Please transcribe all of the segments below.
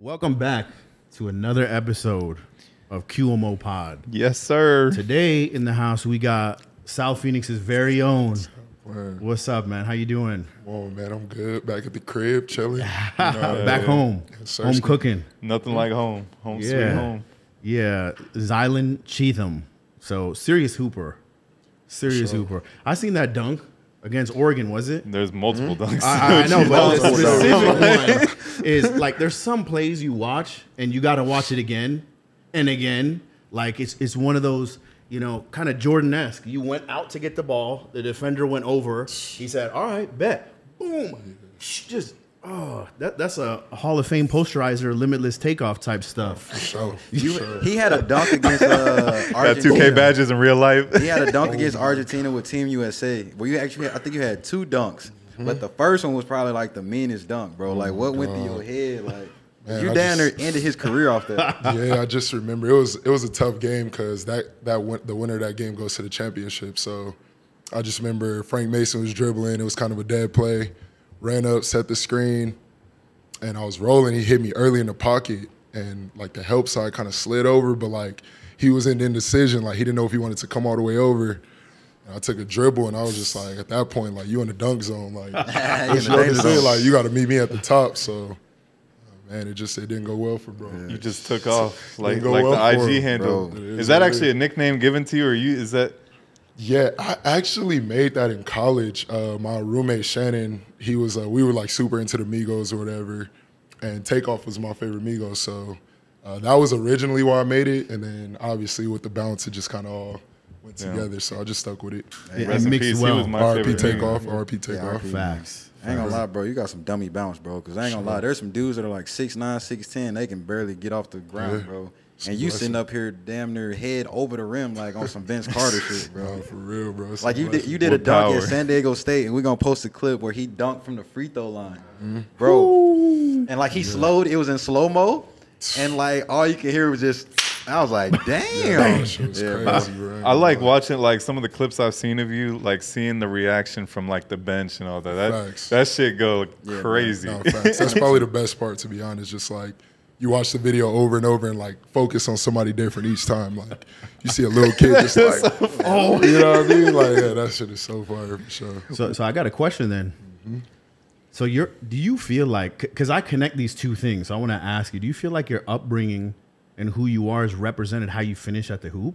Welcome back to another episode of QMO Pod. Yes, sir. Today in the house we got South Phoenix's very own. Word. What's up, man? How you doing? Oh man, I'm good. Back at the crib, chilling. Back home, sir. home cooking. Nothing like home. Home sweet Yeah, home. yeah. Zylan Cheatham. So serious hooper, serious hooper. I seen that dunk against Oregon. Was it? There's multiple mm-hmm. dunks. I, I know, but the Multiple specific one is like there's some plays you watch and you got to watch it again and again. Like it's it's one of those you know kind of Jordan esque. You went out to get the ball, the defender went over. He said, "All right, bet." Boom. Just oh, that that's a Hall of Fame posterizer, limitless takeoff type stuff. So, You- sure. He had a dunk against uh, Got Argentina. 2K badges in real life. He had a dunk against Argentina with Team USA. Well, you actually, had, I think you had two dunks, but the first one was probably like the meanest dunk, bro. Like, what went through your head? Like, Man, you I down just- there ended his career off that. yeah, I just remember it was it was a tough game because that that win, the winner of that game goes to the championship. So I just remember Frank Mason was dribbling. It was kind of a dead play. Ran up, set the screen, and I was rolling. He hit me early in the pocket, and like the help side kind of slid over, but like he was in indecision. Like he didn't know if he wanted to come all the way over. And I took a dribble, and I was just like, at that point, like you in the dunk zone, like you know I'm danger saying? Like you got to meet me at the top. So, man, it just it didn't go well for bro. You just took off like like well the IG him, handle. bro. It Is is that what it actually a nickname given to you, or you? Is that Yeah, I actually made that in college. Uh, my roommate Shannon, he was uh, we were like super into the Migos or whatever, and Takeoff was my favorite Migos. So uh, that was originally why I made it, and then obviously with the bounce, it just kind of all went Yeah. together. So I just stuck with it. It, rest it in mixed peace? well. He was my RP. Takeoff, name. RP Takeoff. RP. Facts. I ain't gonna lie, bro. You got some dummy bounce, bro. Because I ain't gonna lie, there's some dudes that are like 6'9", 6'10", They can barely get off the ground, Yeah. bro. It's And you sitting up here damn near head over the rim like on some Vince Carter shit, bro. Bro, for real, bro. It's Like you did, you did a dunk power. at San Diego State, and we're gonna post a clip where he dunked from the free throw line, Mm-hmm. bro. And like he slowed, it was in slow mo, and like all you could hear was just. I was like, damn. That shit was Yeah, crazy, bro. I like watching like some of the clips I've seen of you, like seeing the reaction from like the bench and all that. That Facts. that shit go Yeah, crazy. No, facts. That's probably the best part, to be honest. Just like you watch the video over and over and like focus on somebody different each time. Like you see a little kid just like, oh, you know what I mean? Like, yeah, that shit is so fire for sure. So, so I got a question then. So you're, do you feel like, because I connect these two things, so I want to ask you, do you feel like your upbringing and who you are is represented how you finish at the hoop?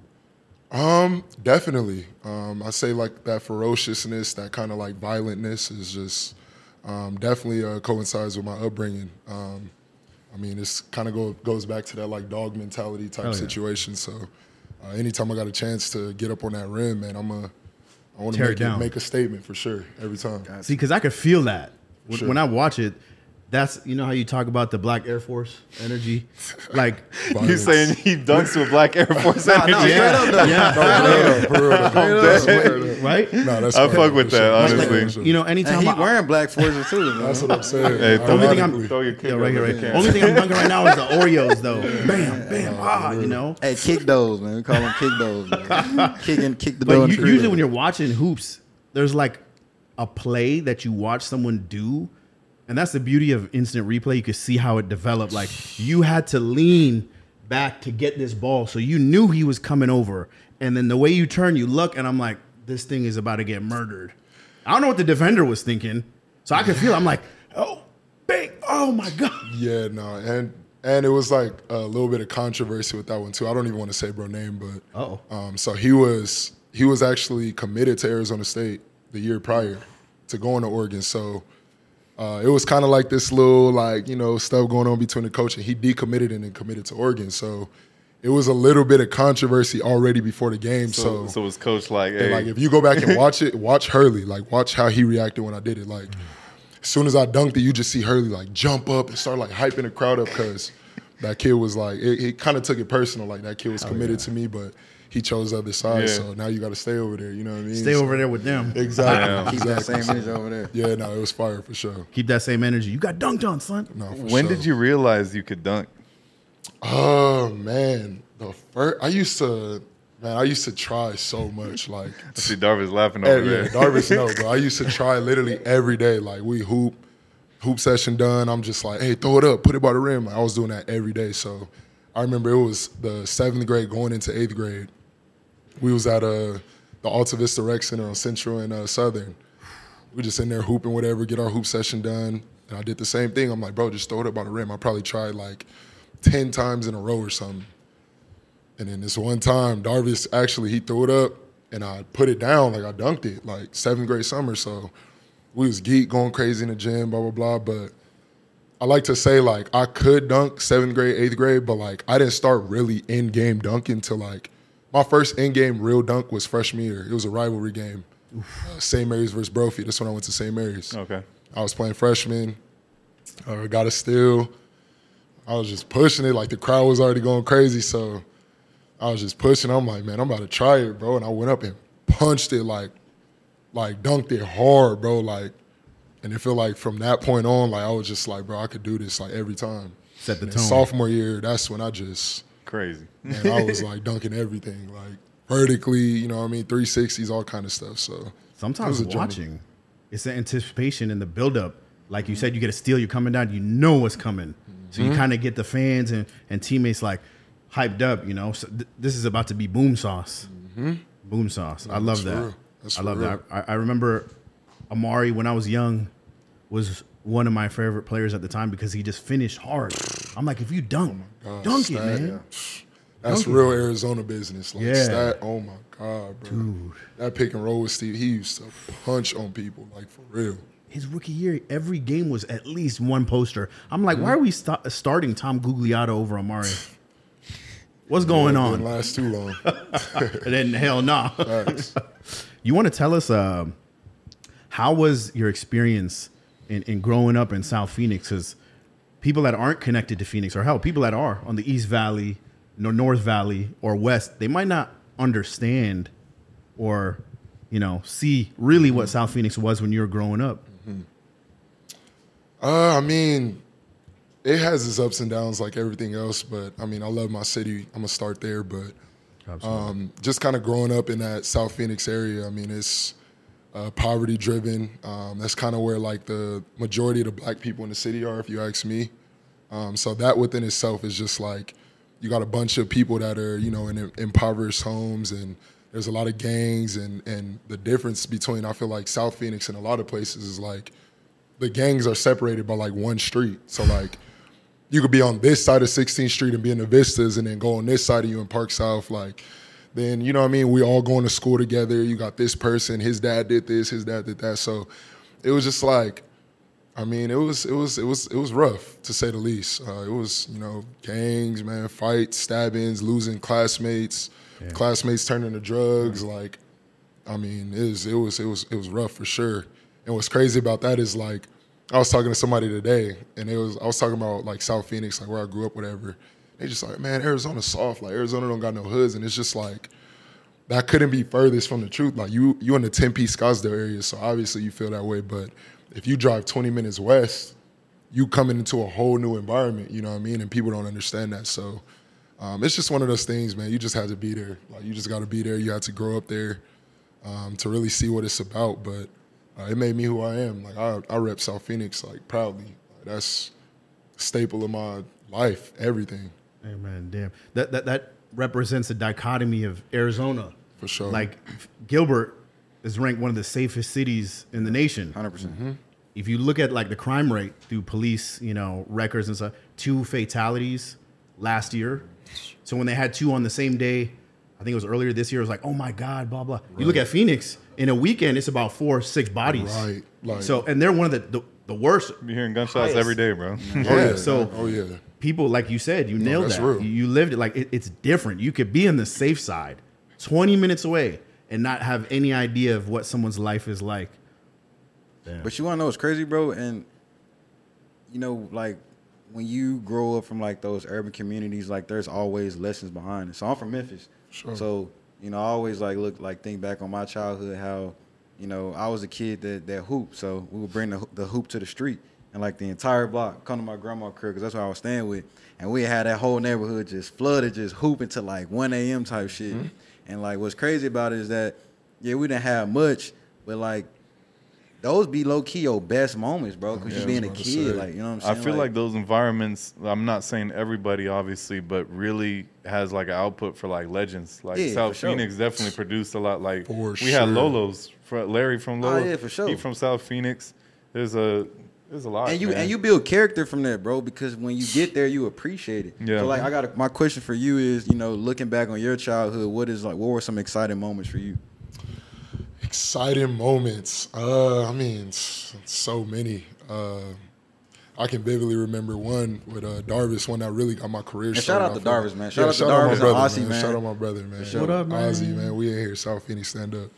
Um, definitely. Um, I say like that ferociousness, that kind of like violentness is just um, definitely uh, coincides with my upbringing. Um, I mean, it's kind of go, goes back to that like dog mentality type Hell yeah. situation. So uh, anytime I got a chance to get up on that rim, man, I'm a I want to Tear it make, down. make a statement for sure every time. See, because I could feel that when, Sure. when I watch it. That's you know how you talk about the Black Air Force energy, like You Violence. saying he dunks with Black Air Force Nah, energy? nah, straight up though. yeah, For real, for real, that's right? No, that's I fire, fuck with that, honestly. For sure. You know, And anytime he wearing black forces too, man. That's what I'm saying. Hey, the only thing I'm Ironically. Throw your kick yeah, right here, right. the Only thing I'm dunking right now is the Oreos, though. Bam, bam, ah, you know. Hey, kick those, man. We call them kick those, man. kick and kick the But usually when you're watching hoops, there's like a play that you watch someone do, and that's the beauty of instant replay. You could see how it developed. Like you had to lean back to get this ball, so you knew he was coming over, and then the way you turn, you look, and I'm like, this thing is about to get murdered. I don't know what the defender was thinking, so I could feel. I'm like, oh, bang, oh my god. Yeah, no, and and it was like a little bit of controversy with that one too. I don't even want to say bro name, but Uh-oh. um, so he was he was actually committed to Arizona State the year prior to going to Oregon. So uh, it was kind of like this little like you know stuff going on between the coach and he decommitted and then committed to Oregon. So it was a little bit of controversy already before the game. So, So, so was coach like, hey, like if you go back and watch it, watch Hurley. Like watch how he reacted when I did it. Like as soon as I dunked it, you just see Hurley like jump up and start like hyping the crowd up because that kid was like it, it kind of took it personal. Like that kid was committed to me, but he chose the other side. Yeah. So now you got to stay over there. You know what I mean? Stay So- over there with them. Exactly. Yeah. keep that same energy over there. Yeah, no, it was fire for sure. Keep that same energy. You got dunked on, son. No, for when sure. did you realize you could dunk? Oh man, the first I used to man, I used to try so much. Like I see Darvis laughing over Eh, yeah, there. Darvis no, bro. I used to try literally every day. Like we hoop, hoop session done, I'm just like, hey, throw it up, put it by the rim. I was doing that every day. So I remember it was the seventh grade going into eighth grade. We was at uh, the Alta Vista Rec Center on Central and uh, Southern. We just in there hooping, whatever, get our hoop session done. And I did the same thing. I'm like, bro, just throw it up by the rim. I probably tried like 10 times in a row or something. And then this one time, Darvis actually, he threw it up and I put it down, like I dunked it, like seventh grade summer. So we was geek going crazy in the gym, blah, blah, blah. But I like to say like I could dunk seventh grade, eighth grade, but like I didn't start really in game dunking till like my first in game real dunk was freshman year. It was a rivalry game, uh, St. Mary's versus Brophy. That's when I went to St. Mary's. Okay. I was playing freshman, uh, got a steal. I was just pushing it like the crowd was already going crazy, so I was just pushing. I'm like, man, I'm about to try it, bro. And I went up and punched it like, like dunked it hard, bro. Like, and it felt like from that point on, like I was just like, bro, I could do this like every time. Set the And tone. Sophomore year, that's when I just, Crazy. man, I was like dunking everything, like vertically, you know what I mean, 360s, all kind of stuff. So Sometimes It was a journey. watching, it's the anticipation and the buildup. Like you said, you get a steal, you're coming down, you know what's coming. So Mm-hmm. you kind of get the fans and, and teammates like hyped up, you know. So th- this is about to be boom sauce. Boom sauce. I love Mm-hmm. that's that. real. That's I love real. that. I, I remember Amar'e when I was young was one of my favorite players at the time because he just finished hard. I'm like, if you dunk, God, dunk it, man. yeah. That's Dunk it. real Arizona business. Like Yeah. stat, oh my God, bro. That pick and roll with Steve, he used to punch on people, like for real. his rookie year, every game was at least one poster. I'm like, Mm-hmm. why are we sta- starting Tom Gugliotta over Amar'e? What's going on? Didn't last too long. Then hell no. Facts. you want to tell us um, how was your experience in, in growing up in South Phoenix? Because people that aren't connected to Phoenix, or hell, people that are on the East Valley, North Valley, or West, they might not understand or you know see really what South Phoenix was when you were growing up. Uh, I mean, it has its ups and downs like everything else, but I mean, I love my city. I'm gonna start there, but um, just kind of growing up in that South Phoenix area. I mean, it's uh, poverty driven. Um, that's kind of where like the majority of the black people in the city are, if you ask me. Um, so that within itself is just like you got a bunch of people that are you know in impoverished homes and there's a lot of gangs and and the difference between I feel like South Phoenix and a lot of places is like the gangs are separated by like one street. So like you could be on this side of 16th Street and be in the Vistas and then go on this side of you in Park South. Like then you know what I mean, we all going to school together. You got this person, his dad did this, his dad did that. So it was just like I mean, it was it was it was it was rough to say the least. Uh, it was you know gangs, man, fights, stabbings, losing classmates, classmates turning to drugs. Like, I mean, it was it was it was it was rough for sure. And what's crazy about that is like, I was talking to somebody today, and it was I was talking about like South Phoenix, like where I grew up, whatever. They just like, man, Arizona's soft. Like Arizona don't got no hoods, and it's just like that couldn't be furthest from the truth. Like you, you in the Tempe, Scottsdale area, so obviously you feel that way. But if you drive 20 minutes west, you coming into a whole new environment. You know what I mean? And people don't understand that. So um, it's just one of those things, man. You just have to be there. Like you just got to be there. You have to grow up there um, to really see what it's about. But uh, it made me who I am. Like I, I rep South Phoenix like proudly. Like, that's a staple of my life. Everything. Amen. Damn. That that that represents a dichotomy of Arizona. For sure. Like Gilbert is ranked one of the safest cities in the nation. 100%. Mm-hmm. If you look at like the crime rate through police, you know, records and stuff, two fatalities last year. So when they had two on the same day, I think it was earlier this year, it was like, oh my God, blah, blah. You look at Phoenix, in a weekend, it's about four, six bodies. Right. Like- so, and they're one of the, the, the worst. You're hearing gunshots Highest. every day, bro. Oh yeah. so- oh yeah. People like you said you nailed that's that real. You, you lived it like it, it's different you could be in the safe side 20 minutes away and not have any idea of what someone's life is like But you want to know what's crazy, bro? And you know, like when you grow up from like those urban communities, like there's always lessons behind it. So I'm from Memphis, Sure. so you know, I always like look like think back on my childhood, how you know I was a kid that that hooped, so we would bring the the hoop to the street. And like the entire block, come to my grandma's crib because that's where I was staying with, and we had that whole neighborhood just flooded, just hooping to like 1 a.m. type shit. Mm-hmm. And like what's crazy about it is that, yeah, we didn't have much, but like those be low key your best moments, bro. Because Yeah, you being I a was about to kid, say. like you know what I'm saying. I feel like, those environments. I'm not saying everybody, obviously, but really has like an output for like legends. Like Yeah, South for sure. Phoenix definitely produced a lot. Like For we had sure. Lolo's, Larry from Oh, yeah, for sure. He from South Phoenix. There's a there's a lot. and you man. and you build character from that, bro. Because when you get there, you appreciate it. Yeah. So like, I got a, my question for you is, you know, looking back on your childhood, what is like, what were some exciting moments for you? Exciting moments. Uh, I mean, so many. Uh, I can vividly remember one with uh, Darvis, one that really got my career And shout out to off. Darvis, man. Shout out to Darvis my and brother, Aussie, man. Shout out my brother, man. sure. What up, man? Ozzy, man. We in here, South Phoenix, stand up.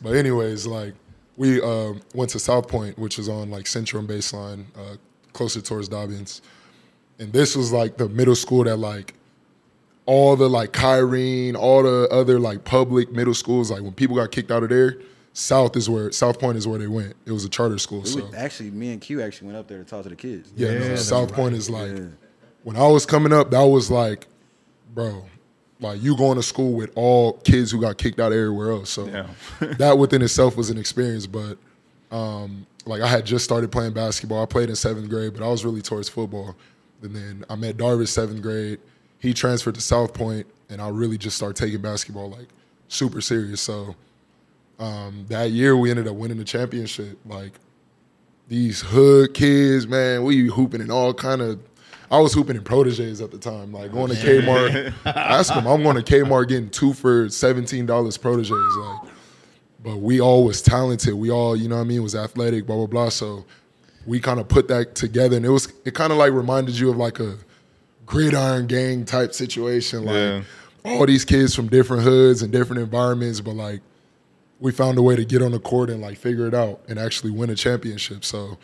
But anyways, like we uh, went to South Point, which is on like Central and Baseline, uh, closer towards Dobbins, and this was like the middle school that like all the like Kyrene, all the other like public middle schools, like when people got kicked out of there, South is where South Point is where they went. It was a charter school, We so would- actually, me and Q actually went up there to talk to the kids. yeah, Yeah, no, that's South Point is like Yeah. when I was coming up, that was like, bro, like you going to school with all kids who got kicked out everywhere else. So Yeah. that within itself was an experience. But um, like I had just started playing basketball. I played in seventh grade, but I was really towards football. And then I met Darvis seventh grade. He transferred to South Point, and I really just started taking basketball like super serious. So um, that year we ended up winning the championship. Like these hood kids, man, we hooping in all kind of. I was hooping in proteges at the time, like going to Kmart. ask them, I'm going to Kmart getting two for seventeen dollars proteges, like. But we all was talented. We all, you know what I mean, was athletic, blah blah blah. So we kind of put that together, and it was it kind of like reminded you of like a gridiron gang type situation, like Yeah. all these kids from different hoods and different environments, but like we found a way to get on the court and like figure it out and actually win a championship. So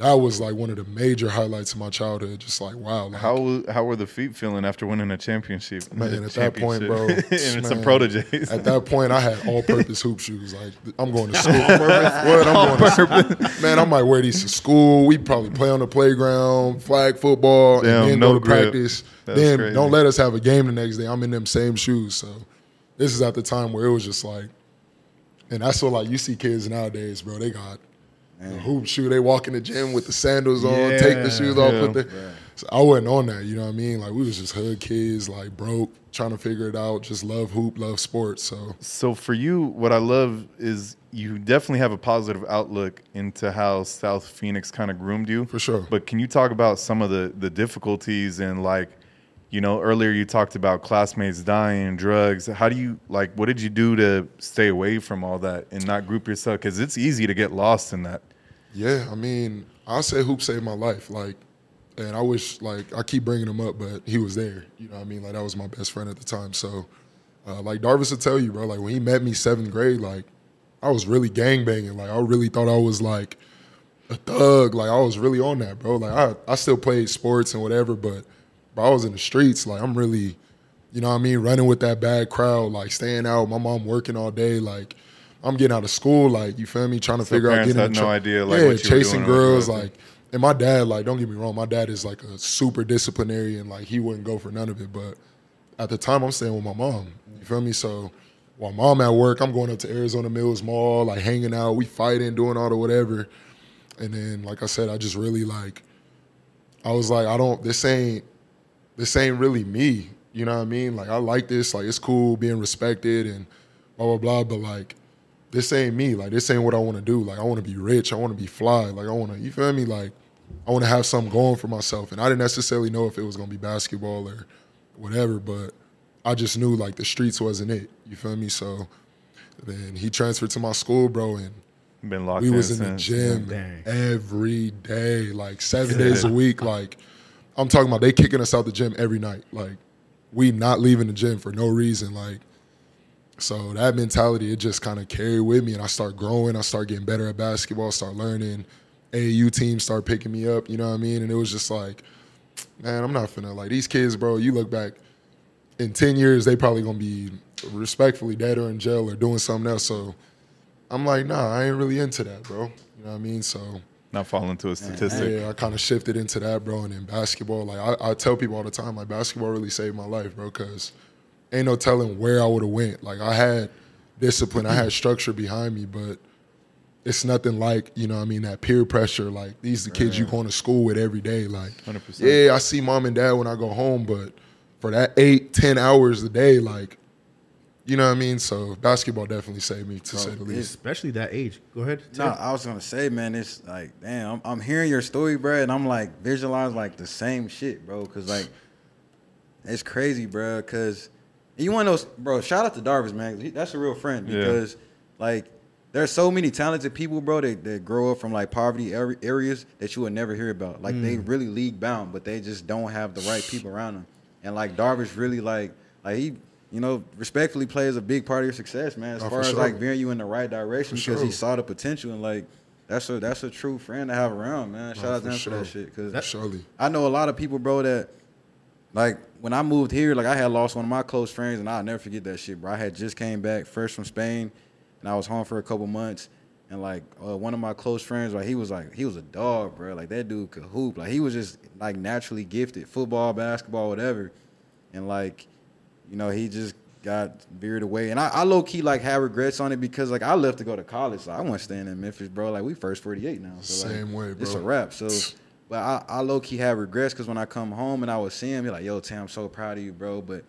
that was like one of the major highlights of my childhood. Just like wow, like, How how were the feet feeling after winning a championship? Man, at that point, bro, and it's man, a proteges. At that point, I had all-purpose hoop shoes. Like I'm going to school. what? I'm going to school. Man, I might wear these to school. We probably play on the playground, flag football, Damn, and then no go to grip. practice. That's then crazy. don't let us have a game the next day. I'm in them same shoes. So this is at the time where it was just like, and that's what like you see kids nowadays, bro. They got the hoop shoe. They walk in the gym with the sandals on, take the shoes off, yeah. put the. So I wasn't on that. You know what I mean? Like we was just hood kids, like broke, trying to figure it out. Just love hoop, love sports. So So for you, what I love is you definitely have a positive outlook into how South Phoenix kind of groomed you. For sure. But can you talk about some of the the difficulties and like, you know, earlier you talked about classmates dying, drugs. How do you like? What did you do to stay away from all that and not group yourself? Because it's easy to get lost in that. Yeah, I mean, I'll say hoop saved my life. Like, and I wish, like, I keep bringing him up, but he was there. You know what I mean? Like, that was my best friend at the time. So, uh, like, Darvis will tell you, bro, like, when he met me seventh grade, like, I was really gang banging. Like, I really thought I was, like, a thug. Like, I was really on that, bro. Like, I, I still played sports and whatever, but, bro, I was in the streets. Like, I'm really, you know what I mean, running with that bad crowd, like, staying out. My mom working all day, like, I'm getting out of school, like you feel me, trying to So figure out parents getting had no idea, like, yeah, what you were chasing doing or what you girls, were up to. like, and my dad, like, don't get me wrong, my dad is like a super disciplinarian, like he wouldn't go for none of it, but at the time, I'm staying with my mom. You feel me? So while mom at work, I'm going up to Arizona Mills Mall, like hanging out, we fighting, doing all the whatever, and then like I said, I just really like, I was like, I don't, this ain't, this ain't really me. You know what I mean? Like I like this, like it's cool being respected and blah blah blah, but like this ain't me. Like this ain't what I want to do. Like I want to be rich. I want to be fly. Like I want to. You feel me? Like I want to have something going for myself. And I didn't necessarily know if it was gonna be basketball or whatever, but I just knew like the streets wasn't it. You feel me? So then he transferred to my school, bro, and Been locked we in was in the gym Dang. every day, like seven days a week. Like I'm talking about, they kicking us out the gym every night. Like we not leaving the gym for no reason. Like so that mentality, it just kind of carried with me, and I start growing. I start getting better at basketball. Start learning. AAU teams start picking me up. You know what I mean? And it was just like, man, I'm not finna like these kids, bro. You look back in ten years, they probably gonna be respectfully dead or in jail or doing something else. So I'm like, nah, I ain't really into that, bro. You know what I mean? So Not fall into a statistic. yeah, I kind of shifted into that, bro. And then basketball, like I, I tell people all the time, like basketball really saved my life, bro. Cause ain't no telling where I would have went. Like I had discipline, I had structure behind me, but it's nothing like you know what I mean that peer pressure. Like these the kids you going to school with every day. Like 100%. yeah, I see mom and dad when I go home, but for that eight ten hours a day, like you know what I mean. So basketball definitely saved me to Bro, say the least. Especially that age. Go ahead. No, Tim. I was gonna say, man, it's like, damn, I'm, I'm hearing your story, bro, and I'm like visualize like the same shit, bro, because like it's crazy, bro, because you want those, bro. Shout out to Darvis, man. That's a real friend Yeah. because like there's so many talented people, bro, that, that grow up from like poverty areas that you would never hear about. Like they mm. really league bound, but they just don't have the right people around them. And like Darvis really like like he. You know, respectfully plays a big part of your success, man. As Oh, far as sure. like veering you in the right direction For because he saw the potential and like that's a that's a true friend to have around, man. Shout Oh, out to him for that shit. Cause That- Surely, I know a lot of people, bro, that like when I moved here, like I had lost one of my close friends, and I'll never forget that shit, bro. I had just came back fresh from Spain, and I was home for a couple months, and like uh, one of my close friends, like he was like he was a dog, bro. Like that dude could hoop, like he was just like naturally gifted, football, basketball, whatever, and like you know he just got veered away, and I, I low key like have regrets on it because like I left to go to college, so I want to staying in Memphis, bro. Like we first forty eight now, so like, Same way, bro. It's a wrap. So, but I, I low key have regrets because when I come home and I would see him, be like, "Yo, Tam, I'm so proud of you, bro." But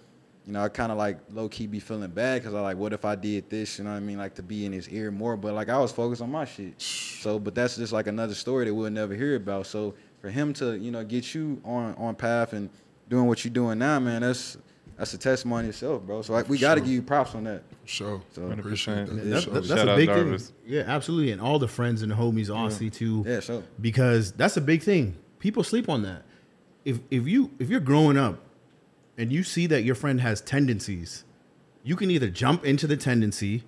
you know, I kind of like low key be feeling bad because I like, what if I did this? You know what I mean? Like to be in his ear more, but like I was focused on my shit. So, but that's just like another story that we'll never hear about. So for him to you know get you on on path and doing what you're doing now, man, that's that's a testimony itself, bro. So like, we got to Sure. give you props on that. for sure. So- appreciate that. That- that- that's Shout a big Darvis. thing. Yeah, absolutely. And all the friends and homies, honestly, too. Yeah, so because that's a big thing. People sleep on that. If if you if you're growing up and you see that your friend has tendencies, you can either jump into the tendency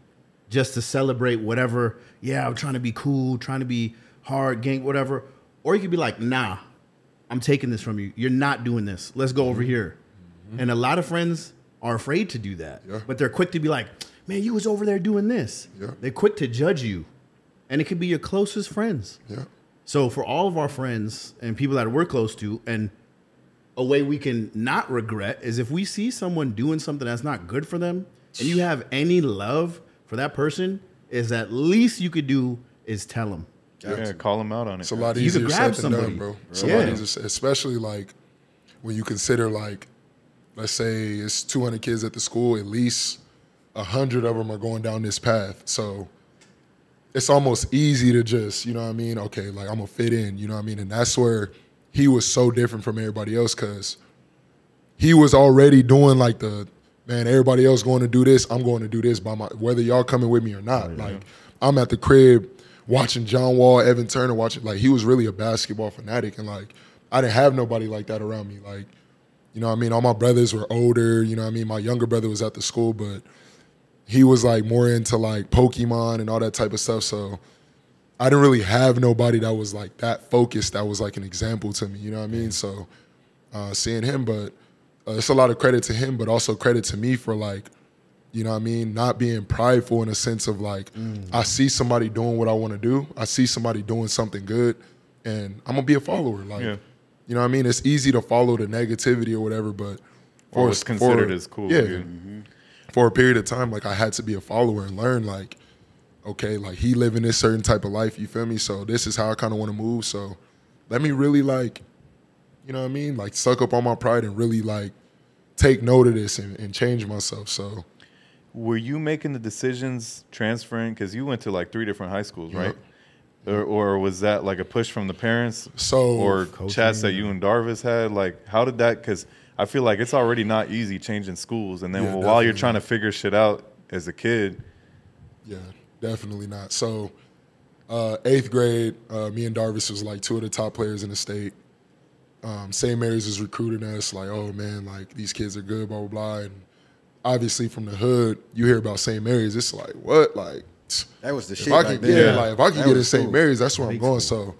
just to celebrate whatever. Yeah, I'm trying to be cool, trying to be hard, gang, whatever. Or you could be like, Nah, I'm taking this from you. You're not doing this. Let's go over here. Mm-hmm. And a lot of friends are afraid to do that, Yeah. but they're quick to be like, Man, you was over there doing this. Yeah. They're quick to judge you, and it could be your closest friends. Yeah, So for all of our friends and people that we're close to, and a way we can not regret is if we see someone doing something that's not good for them, and you have any love for that person, is at least you could do is tell them. Yeah, call them out on it. it's a lot You easier said than done, bro. It's a Yeah. lot easier, especially like when you consider like, let's say it's 200 kids at the school, at least hundred of them are going down this path. So it's almost easy to just, you know what I mean? Okay, like I'm gonna fit in, you know what I mean? And that's where he was so different from everybody else because he was already doing like the man, everybody else going to do this, I'm going to do this by my whether y'all coming with me or not. Oh, like I'm at the crib watching John Wall, Evan Turner, watching like he was really a basketball fanatic and like I didn't have nobody like that around me. Like, you know what I mean? All my brothers were older, you know what I mean? My younger brother was at the school, but he was like more into like Pokemon and all that type of stuff. So I didn't really have nobody that was like that focused. That was like an example to me. You know what I mean? So uh, seeing him, but uh, it's a lot of credit to him, but also credit to me for like, you know what I mean, not being prideful in a sense of like, I see somebody doing what I want to do. I see somebody doing something good, and I'm gonna be a follower. Like, Yeah. You know what I mean? It's easy to follow the negativity or whatever, but Or what's considered as cool, Yeah, yeah. Mm-hmm. for a period of time, like I had to be a follower and learn like, okay, like he living this certain type of life, you feel me? So this is how I kind of want to move. So let me really like, you know what I mean? Like suck up on my pride and really like take note of this and, and change myself. So Were you making the decisions transferring? Because you went to like three different high schools, right? Or, or was that like a push from the parents? So- or Coaching. chats that you and Darvis had? Like, how did that? Because I feel like it's already not easy changing schools, and then Yeah, while you're trying to figure shit out as a kid, yeah, definitely not. So uh, eighth grade, uh, me and Darvis was like two of the top players in the state. Um, St. Mary's was recruiting us, like, oh man, like these kids are good, blah blah blah. And obviously from the hood, you hear about St. Mary's, it's like what, like. That was the If shit. I back could, then. yeah, like if I could That get in was St. cool. Mary's, that's where I'm Big going. So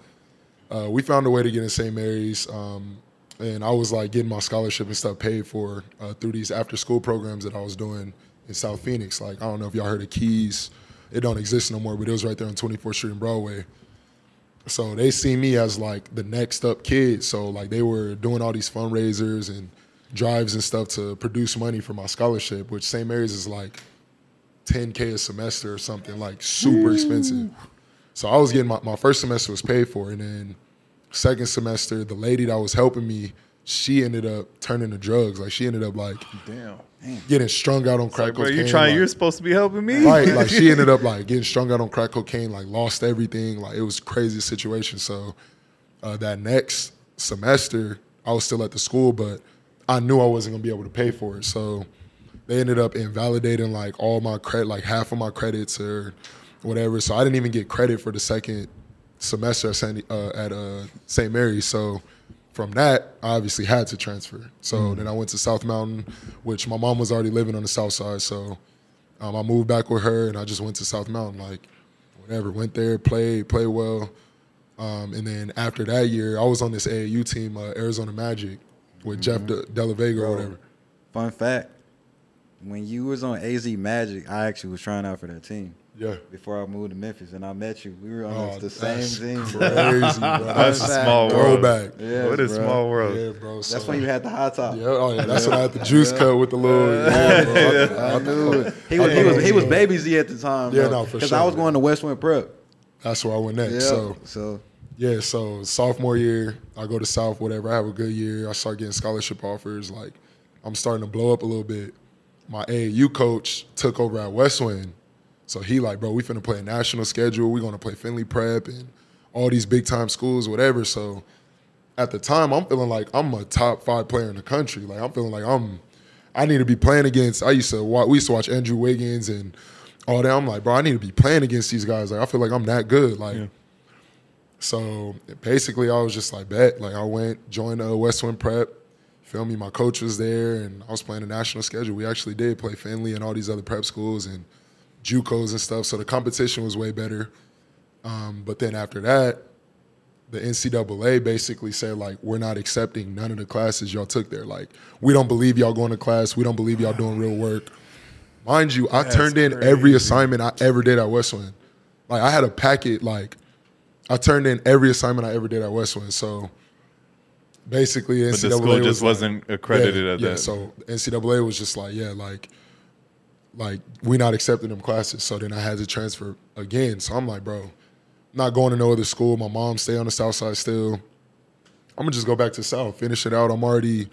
uh, we found a way to get in St. Mary's, um, and I was like getting my scholarship and stuff paid for uh, through these after school programs that I was doing in South Phoenix. Like I don't know if y'all heard of Keys, it don't exist no more, but it was right there on 24th Street and Broadway. So they see me as like the next up kid. So like they were doing all these fundraisers and drives and stuff to produce money for my scholarship, which St. Mary's is like 10k a semester or something, like super expensive. So I was getting my, my first semester was paid for, and then second semester, the lady that was helping me, she ended up turning to drugs. Like she ended up like Damn. getting strung out on crack Like, bro, cocaine. you trying? like- you're supposed to be helping me, right like she ended up like getting strung out on crack cocaine like lost everything like it was a crazy situation so uh, that next semester i was still at the school but i knew i wasn't going to be able to pay for it so they ended up invalidating like all my credit like half of my credits or whatever so i didn't even get credit for the second semester at, Sandy, uh, at uh, st mary's so from that, I obviously had to transfer. So then I went to South Mountain, which my mom was already living on the south side. So um, I moved back with her, and I just went to South Mountain, like whatever. Went there, played, played well, um, and then after that year, I was on this AAU team, uh, Arizona Magic, with Jeff De- Della Vega or whatever. Fun fact: when you was on AZ Magic, I actually was trying out for that team Yeah, before I moved to Memphis, and I met you. We were on Oh, the same that's team. crazy, bro. bro. That's a small fact, world. Throwback. Yes, what a bro. small world. Yeah, bro. So, That's when you had the high top. Yeah, oh yeah, that's when I had the juice cut with the little. Yeah, bro. I- I knew it. He was, he was, he was was, baby Z at the time. Yeah, bro. no, for Because. I was going to Westwind Prep. That's where I went next. Yeah. So so Yeah, so sophomore year, I go to South, whatever. I have a good year. I start getting scholarship offers. Like, I'm starting to blow up a little bit. My AAU coach took over at Westwind. So he like, bro, we finna play a national schedule. we gonna play Findlay Prep and all these big time schools, whatever. So at the time, I'm feeling like I'm a top five player in the country. Like I'm feeling like I'm, I need to be playing against. I used to watch, we used to watch Andrew Wiggins and all that. I'm like, bro, I need to be playing against these guys. Like I feel like I'm that good. Like. So basically, I was just like, bet. Like, I went, joined uh, Westwind Prep. Feel me? My coach was there, and I was playing a national schedule. We actually did play Findlay and all these other prep schools and JUCOs and stuff. So the competition was way better. Um, but then after that, the NCAA basically said like, we're not accepting none of the classes y'all took there. Like, we don't believe y'all going to class. We don't believe y'all doing real work. Mind you, I turned in crazy. every assignment I ever did at Westwind. Like, I had a packet like I turned in every assignment I ever did at Westwind. So basically, NCAA But the school just like- wasn't accredited yeah, at yeah, that. So NCAA was just like, yeah, like, like we not accepting them classes. So then I had to transfer again. So I'm like, bro, not going to no other school. My mom stay on the south side still. I'm gonna just go back to South, finish it out. I'm already,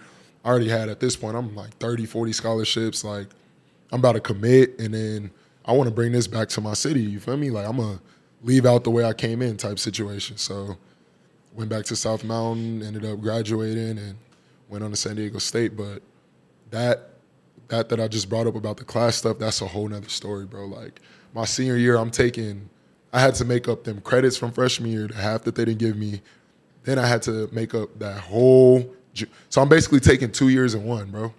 I already had at this point. I'm like 30, 40 scholarships. Like, I'm about to commit, and then I want to bring this back to my city. You feel me? Like I'm gonna leave out the way I came in, type situation. So, went back to South Mountain, ended up graduating, and went on to San Diego State. But that, that that I just brought up about the class stuff, that's a whole nother story, bro. Like my senior year, I'm taking, I had to make up them credits from freshman year, the half that they didn't give me. Then I had to make up that whole. So I'm basically taking two years in one, bro.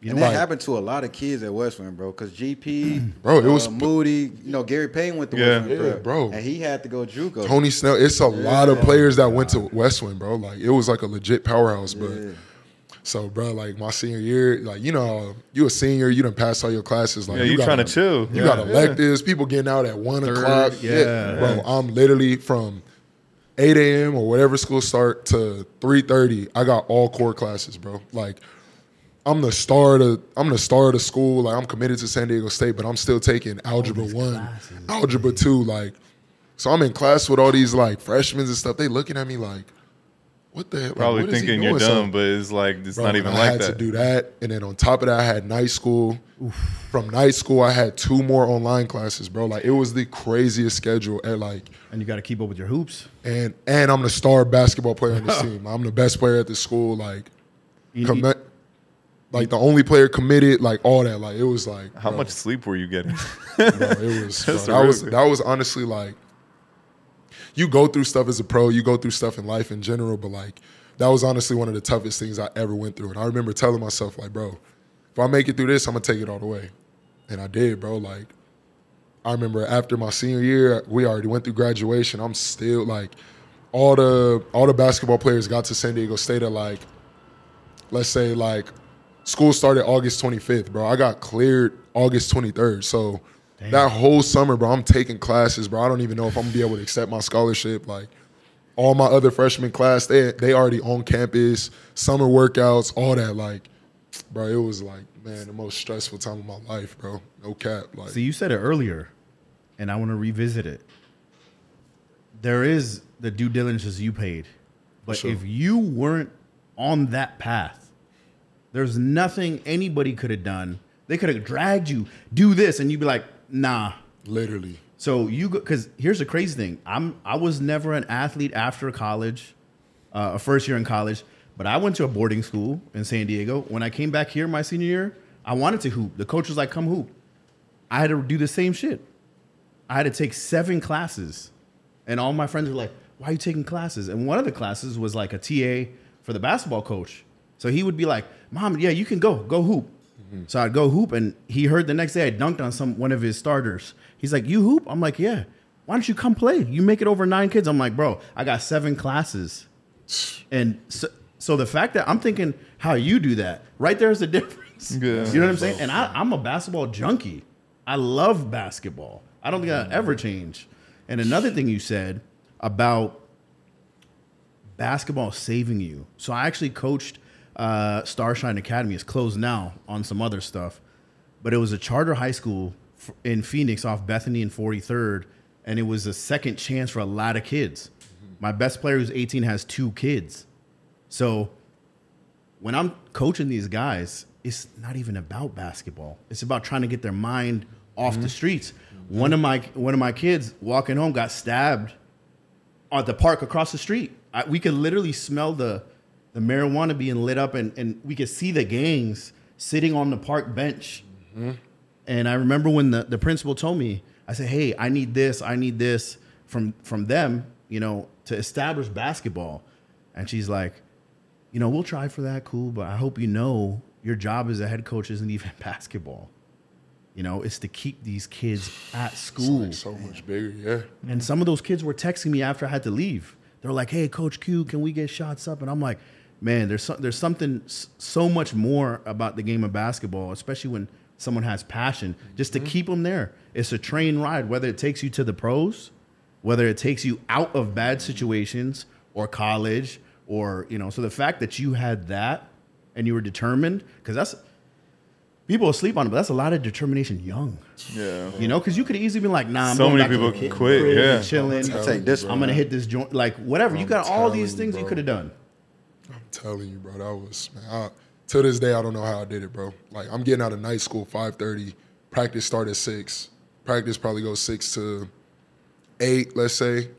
And know that what? happened to a lot of kids at Westwind, bro. Because GP, Bro, it was- uh, Moody. You know, Gary Payne went to Yeah. Westwind, Yeah, bro. and he had to go JUCO. Tony Snell. It's a lot of players that went to Westwind, bro. Like it was like a legit powerhouse, but. So, bro, like my senior year, like you know, you a senior, you done passed all your classes. Like Yeah, you gotta- trying to chill. You Yeah. got electives, people getting out at one Third, o'clock. yeah. bro, I'm literally from eight a.m. or whatever school start to three thirty. I got all core classes, bro. Like I'm the star of the, I'm the star of the school. Like I'm committed to San Diego State, but I'm still taking algebra one, algebra two. Like, so I'm in class with all these like freshmen and stuff. They looking at me like, what the hell? Like, Probably what is he thinking you're doing? So- dumb, but it's like it's Bro, not even I like had that. to do that, and then on top of that, I had night school. From night school, I had two more online classes, bro. Like it was the craziest schedule. At like, and you got to keep up with your hoops. and and I'm the star basketball player on this team. I'm the best player at the school. Like, You- commit, like the only player committed. Like all that. Like it was like How bro, much sleep were you getting? bro, it was bro, that was that was honestly like you go through stuff as a pro, you go through stuff in life in general, but like that was honestly one of the toughest things I ever went through. And I remember telling myself, like, bro, if I make it through this, I'm gonna take it all the way. And I did, bro. Like I remember after my senior year, we already went through graduation. I'm still like all the all the basketball players got to San Diego State at like let's say like school started August 25th, bro. I got cleared August 23rd. So that whole summer, bro, I'm taking classes, bro. I don't even know if I'm gonna be able to accept my scholarship. Like all my other freshman class, they they already on campus, summer workouts, all that. Like, bro, it was like, man, the most stressful time of my life, bro. No cap. Like See, you said it earlier, and I want to revisit it. there is the due diligence you paid. But sure. if you weren't on that path, there's nothing anybody could have done. They could have dragged you, do this, and you'd be like, nah. Literally. So you because here's the crazy thing. I'm I was never an athlete after college, uh, a first year in college, but I went to a boarding school in San Diego. When I came back here my senior year, I wanted to hoop. The coach was like, "Come hoop." I had to do the same shit. I had to take seven classes, and all my friends were like, "Why are you taking classes?" And one of the classes was like a TA for the basketball coach. So he would be like, "Mom, yeah, you can go, go hoop." So I'd go hoop, and he heard the next day I dunked on some one of his starters. He's like, "You hoop?" I'm like, "Yeah." Why don't you come play? You make it over nine kids. I'm like, bro, I got seven classes, and so, so the fact that I'm thinking how you do that, right there's the difference. Yeah. You know what I'm saying? And I, I'm a basketball junkie. I love basketball. I don't think that'll ever change. And another thing you said about basketball saving you. So I actually coached uh, Starshine Academy. is closed now on some other stuff, but it was a charter high school f- in Phoenix off Bethany and 43rd, and it was a second chance for a lot of kids. Mm-hmm. My best player who's 18 has two kids. So when I'm coaching these guys, it's not even about basketball. It's about trying to get their mind mm-hmm. off the streets. Mm-hmm. One of my one of my kids walking home got stabbed at the park across the street. I, we could literally smell the the marijuana being lit up, and, and we could see the gangs sitting on the park bench. Mm-hmm. And I remember when the, the principal told me, I said, "Hey, I need this, I need this from from them, you know, to establish basketball." And she's like, "You know, we'll try for that, cool, but I hope you know your job as a head coach isn't even basketball. You know, it's to keep these kids at school." like so much bigger, yeah. And some of those kids were texting me after I had to leave. They're like, "Hey, Coach Q, can we get shots up?" And I'm like, "Man, there's so, there's something so much more about the game of basketball, especially when someone has passion. Just to mm-hmm. keep them there, it's a train ride. Whether it takes you to the pros, whether it takes you out of bad mm-hmm. situations or college, or you know. So the fact that you had that and you were determined, because that's people sleep on it, but that's a lot of determination young. Yeah. You know, because you could easily be like, "Nah, I'm So going many back to people the kid quit, yeah. chilling. I'm Take this I'm gonna hit this joint, like whatever. you I'm got all these telling you, things you could have done. Telling you, bro, that was man. I, to this day, I don't know how I did it, bro. Like I'm getting out of night school five thirty. Practice start at six. Practice probably goes six to eight. Let's say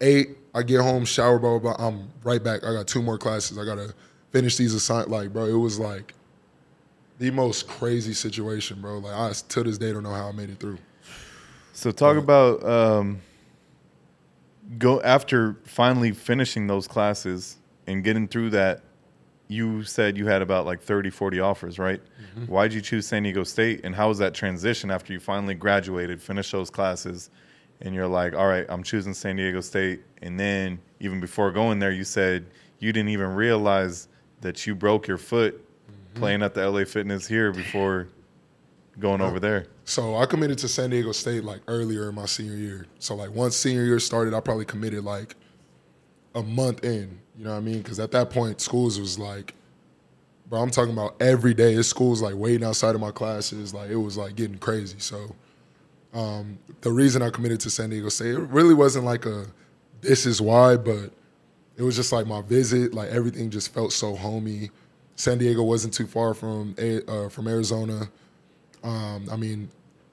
eight. I get home, shower, blah blah blah. I'm right back. I got two more classes. I gotta finish these assignments. Like, bro, it was like the most crazy situation, bro. Like I to this day don't know how I made it through. So talk about um, go after finally finishing those classes and getting through that. You said you had about like 30, 40 offers, right? Mm-hmm. Why'd you choose San Diego State? And how was that transition after you finally graduated, finished those classes, and you're like, all right, I'm choosing San Diego State. And then even before going there, you said you didn't even realize that you broke your foot mm-hmm. playing at the LA Fitness here before going over there. So I committed to San Diego State like earlier in my senior year. So like once senior year started, I probably committed like a month in. You know what I mean? Because at that point, schools was like, bro, I'm talking about every day. It's schools like waiting outside of my classes. Like it was like getting crazy. So um, the reason I committed to San Diego State, it really wasn't like a this is why, but it was just like my visit. Like everything just felt so homey. San Diego wasn't too far from uh, from Arizona. Um, I mean,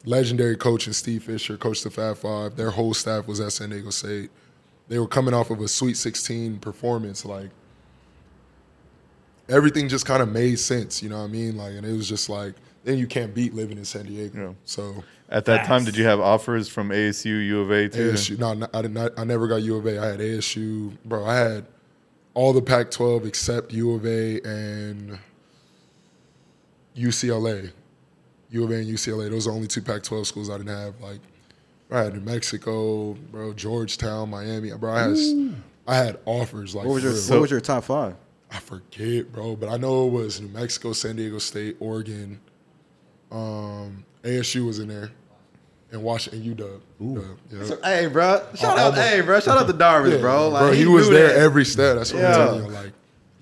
legendary coach and Steve Fisher coached the Fab Five. Their whole staff was at San Diego State. They were coming off of a Sweet 16 performance. Like everything just kind of made sense. You know what I mean? Like, and it was just like then you can't beat living in San Diego. Yeah. So At that time, did you have offers from ASU, U of A too? ASU. No, no, I did not. I never got U of A. I had ASU, bro. I had all the Pac-12 except U of A and UCLA. U of A and UCLA. Those are the only two Pac-12 schools I didn't have. Like, I had New Mexico, bro, Georgetown, Miami. Bro, I had, I had offers. Like, What was your real. What was your top five? I forget, bro, but I know it was New Mexico, San Diego State, Oregon. Um, ASU was in there, and Washington, UW. UW, yeah. Hey, bro. Shout I out, almost- hey, bro. Shout out to Darvis, Yeah, bro. Like, bro, he, was there that. every step. That's what Yeah. I'm telling you. Like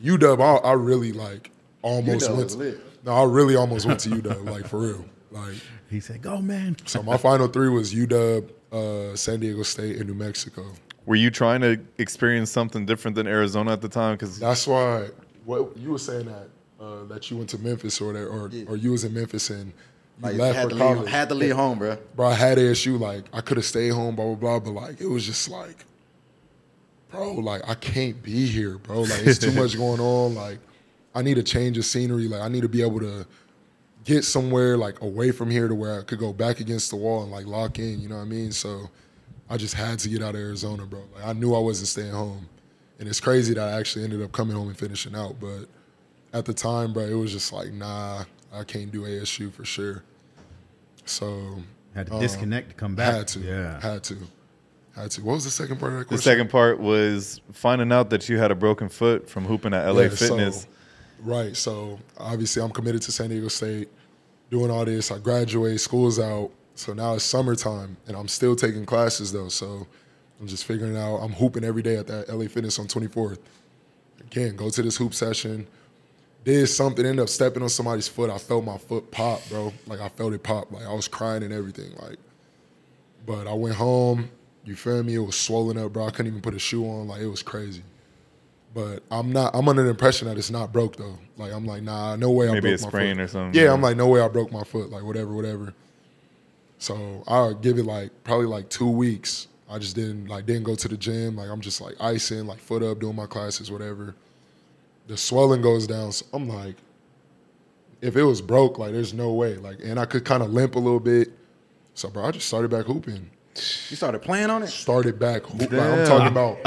UW, I, I really like almost UW went. To, lit. no, I really almost went to UW. Like for real. Like He said, "Go, man." so, my final three was UW, uh, San Diego State, and New Mexico. Were you trying to experience something different than Arizona at the time? Because That's why what you were saying that uh, that you went to Memphis or that, or Yeah. or you was in Memphis and you Like left had for to college. leave, had to leave home, bro. bro, I had ASU. Like I could have stayed home, blah blah blah. But like it was just like, bro, like I can't be here, bro. Like it's too much going on. Like I need a change of scenery. Like I need to be able to get somewhere like away from here to where I could go back against the wall and like lock in. You know what I mean? So I just had to get out of Arizona, bro. Like I knew I wasn't staying home, and it's crazy that I actually ended up coming home and finishing out. But at the time, bro, it was just like, nah, I can't do ASU for sure. So Had to um, disconnect to come back. had to, Yeah. had to, had to. What was the second part of that the second part was finding out that you had a broken foot from hooping at LA Yeah, Fitness. So, right. So obviously, I'm committed to San Diego State, doing all this. I graduate, school's out. So now it's summertime, and I'm still taking classes though. So I'm just figuring out. I'm hooping every day at that LA Fitness on 24th. Again, go to this hoop session. Did something, end up stepping on somebody's foot. I felt my foot pop, bro. Like I felt it pop. Like I was crying and everything. Like, but I went home. You feel me? It was swollen up, bro. I couldn't even put a shoe on. Like it was crazy. But I'm not. I'm under the impression that it's not broke though. Like I'm like, nah, no way. I Maybe broke a my sprain foot. or something, Yeah, yeah. I'm like, no way. I broke my foot. Like whatever, whatever. So I'll give it like probably like two weeks. I just didn't like didn't go to the gym. Like I'm just like icing, like foot up, doing my classes, whatever. The swelling goes down. So I'm like, if it was broke, like there's no way. Like, and I could kind of limp a little bit. So bro, I just started back hooping. You started playing on it. Started back hoop. Like, I'm talking about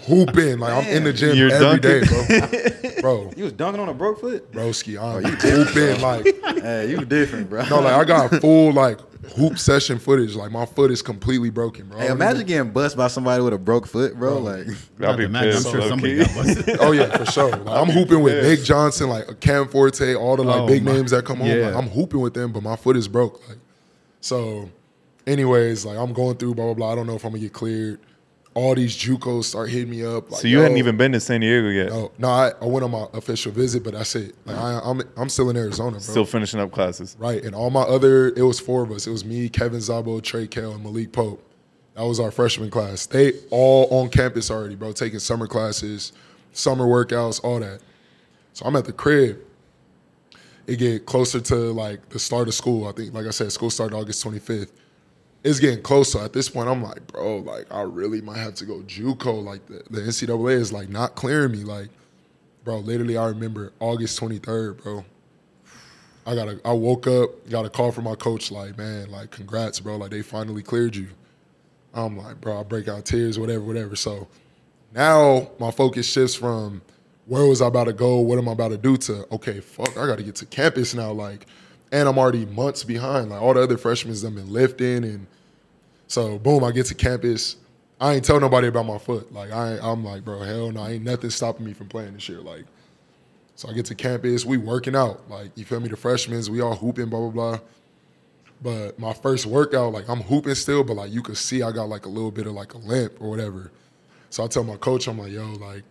hooping. Like I'm in the gym You're every day, dunking. bro. bro, You was dunking on a broke foot. broski, I'm oh, hooping. Like Hey, you different, bro. no, like I got full like hoop session footage. Like my foot is completely broken, bro. I Hey, imagine even- getting bust by somebody with a broke foot, bro. Like, I'll be to imagine, pissed. I'm sure low somebody key. got busted. Oh yeah, for sure. Like, I'm hooping with Nick Johnson, like Cam Forte, all the like Oh, big my- names that come on. Like, I'm hooping with them, but my foot is broke. Like, so, anyways, like I'm going through blah blah blah. I don't know if I'm gonna get cleared. All these JUCOs start hitting me up. Like, So you yo, hadn't even been to San Diego yet. No, no, I, I went on my official visit, but that's it. Like I, I'm I'm still in Arizona, bro. Still finishing up classes. Right. And all my other, it was four of us. It was me, Kevin Zabo, Trey Kell, and Malik Pope. That was our freshman class. They all on campus already, bro, taking summer classes, summer workouts, all that. So I'm at the crib. It get closer to like the start of school. I think, like I said, school started August 25th. It's getting closer. At this point, I'm like, bro, like I really might have to go JUCO. Like the, the NCAA is like not clearing me. Like, bro, literally, I remember August 23rd, bro. I got a, I woke up, got a call from my coach, like, man, like, congrats, bro. Like, they finally cleared you. I'm like, bro, I break out tears, whatever, whatever. So now my focus shifts from where was I about to go, what am I about to do to, okay, fuck, I got to get to campus now. Like, and I'm already months behind. Like, all the other freshmen have been lifting. And so, boom, I get to campus. I ain't tell nobody about my foot. Like, I, I'm like, bro, hell no, ain't nothing stopping me from playing this year. Like, so I get to campus, we working out. Like, you feel me? The freshmen, we all hooping, blah, blah, blah. But my first workout, like I'm hooping still, but like you could see I got like a little bit of like a limp or whatever. So I tell my coach, I'm like, yo, like,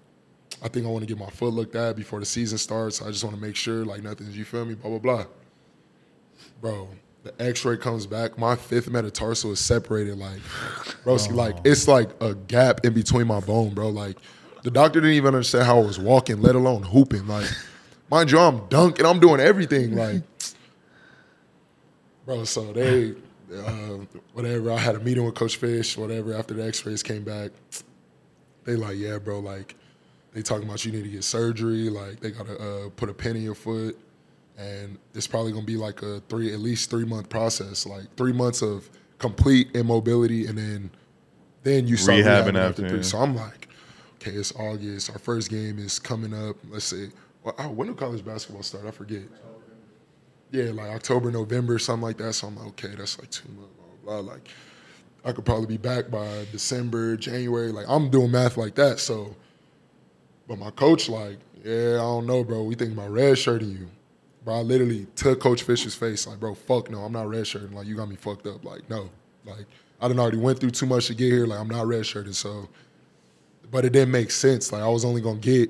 I think I want to get my foot looked at before the season starts. I just want to make sure like nothing's, you feel me? Blah, blah, blah. Bro, the x-ray comes back. My fifth metatarsal is separated like, bro, see, like it's like a gap in between my bone, bro. Like the doctor didn't even understand how I was walking, let alone hooping. Like, mind you, I'm dunking, I'm doing everything. Like, bro. So they, uh, whatever. I had a meeting with Coach Fish, whatever. After the X-rays came back, they like, yeah, bro. Like, they talking about you need to get surgery. Like, they gotta uh, put a pin in your foot, and it's probably gonna be like a three, at least three month process. Like three months of complete immobility, and then then you start Rehabbing rehabbing, after three. yeah. So I'm like, okay, it's August. Our first game is coming up. Let's see. Well, oh, when do college basketball start? I forget. Yeah, like October, November, something like that. So I'm like, okay, that's like two months, blah, blah, blah. Like, I could probably be back by December, January. Like, I'm doing math like that. So, but my coach, like, yeah, I don't know, bro. We thinking about red shirting you. Bro, I literally took Coach Fisher's face, like, bro, fuck no, I'm not red shirting. Like, you got me fucked up. Like, no. Like, I done already went through too much to get here. Like, I'm not red shirted. So, but it didn't make sense. Like, I was only gonna get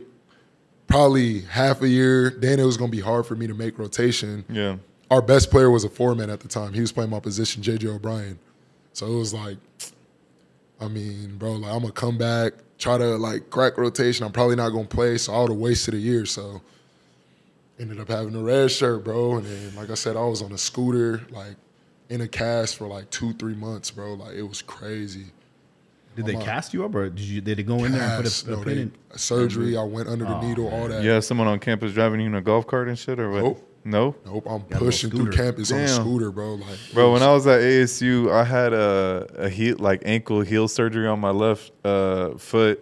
probably half a year. Then it was gonna be hard for me to make rotation Yeah. our best player was a four man at the time. He was playing my position, JJ O'Brien. So it was like, I mean, bro, like I'm gonna come back, try to like crack rotation. I'm probably not gonna play, so I would have wasted a year. So ended up having a red shirt, bro. And then, like I said, I was on a scooter, like in a cast for like two, three months, bro. Like it was crazy. Did they I'm a- cast you up, or did you did they go in there and put Cast, a, a no, pin they- in? surgery. I went under the needle, all that. Yeah, someone on campus driving you in a golf cart and shit, or what? Nope. No, Nope, I'm pushing through scooter. campus on a scooter, bro. Like, bro. When I was at ASU, I had a a heel like ankle heel surgery on my left uh, foot,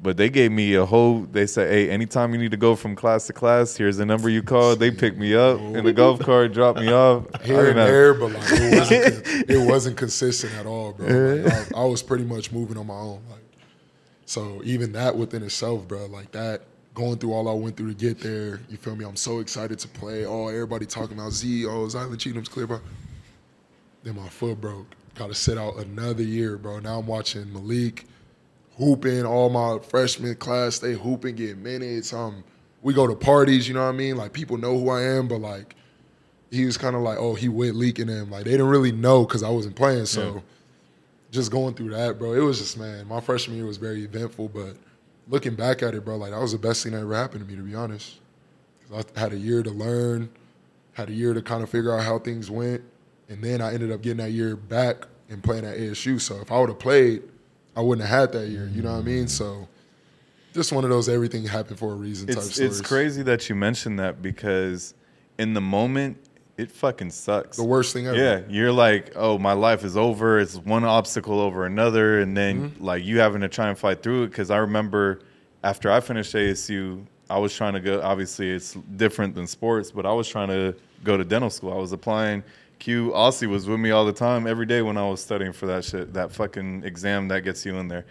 but they gave me a whole. They said, "Hey, anytime you need to go from class to class, here's the number you call." They picked me up in the golf cart, dropped me off. Here and there, but like it wasn't, it wasn't consistent at all, bro. Like, I, I was pretty much moving on my own. Like, so even that within itself, bro, like that going through all I went through to get there. You feel me? I'm so excited to play. Oh, everybody talking about Z. Oh, Zylan Cheatham's clear, bro. Then my foot broke. Got to sit out another year, bro. Now I'm watching Malik hooping. All my freshman class, they hooping, getting minutes. Um, we go to parties. You know what I mean? Like people know who I am, but like he was kind of like, oh, he went leaking them. Like they didn't really know because I wasn't playing. So Yeah. just going through that, bro, it was just man. My freshman year was very eventful, but looking back at it, bro, like that was the best thing that ever happened to me, to be honest. 'Cause I had a year to learn, had a year to kind of figure out how things went, and then I ended up getting that year back and playing at ASU. So if I would have played, I wouldn't have had that year. You know what I mean? So just one of those everything happened for a reason type It's stories. it's crazy that you mentioned that because in the moment it fucking sucks. The worst thing ever. Yeah, you're like, oh, my life is over. It's one obstacle over another, and then Mm-hmm. like you having to try and fight through it. Because I remember after I finished ASU, I was trying to go. Obviously, it's different than sports, but I was trying to go to dental school. I was applying. Q Aussie was with me all the time, every day when I was studying for that shit, that fucking exam that gets you in there,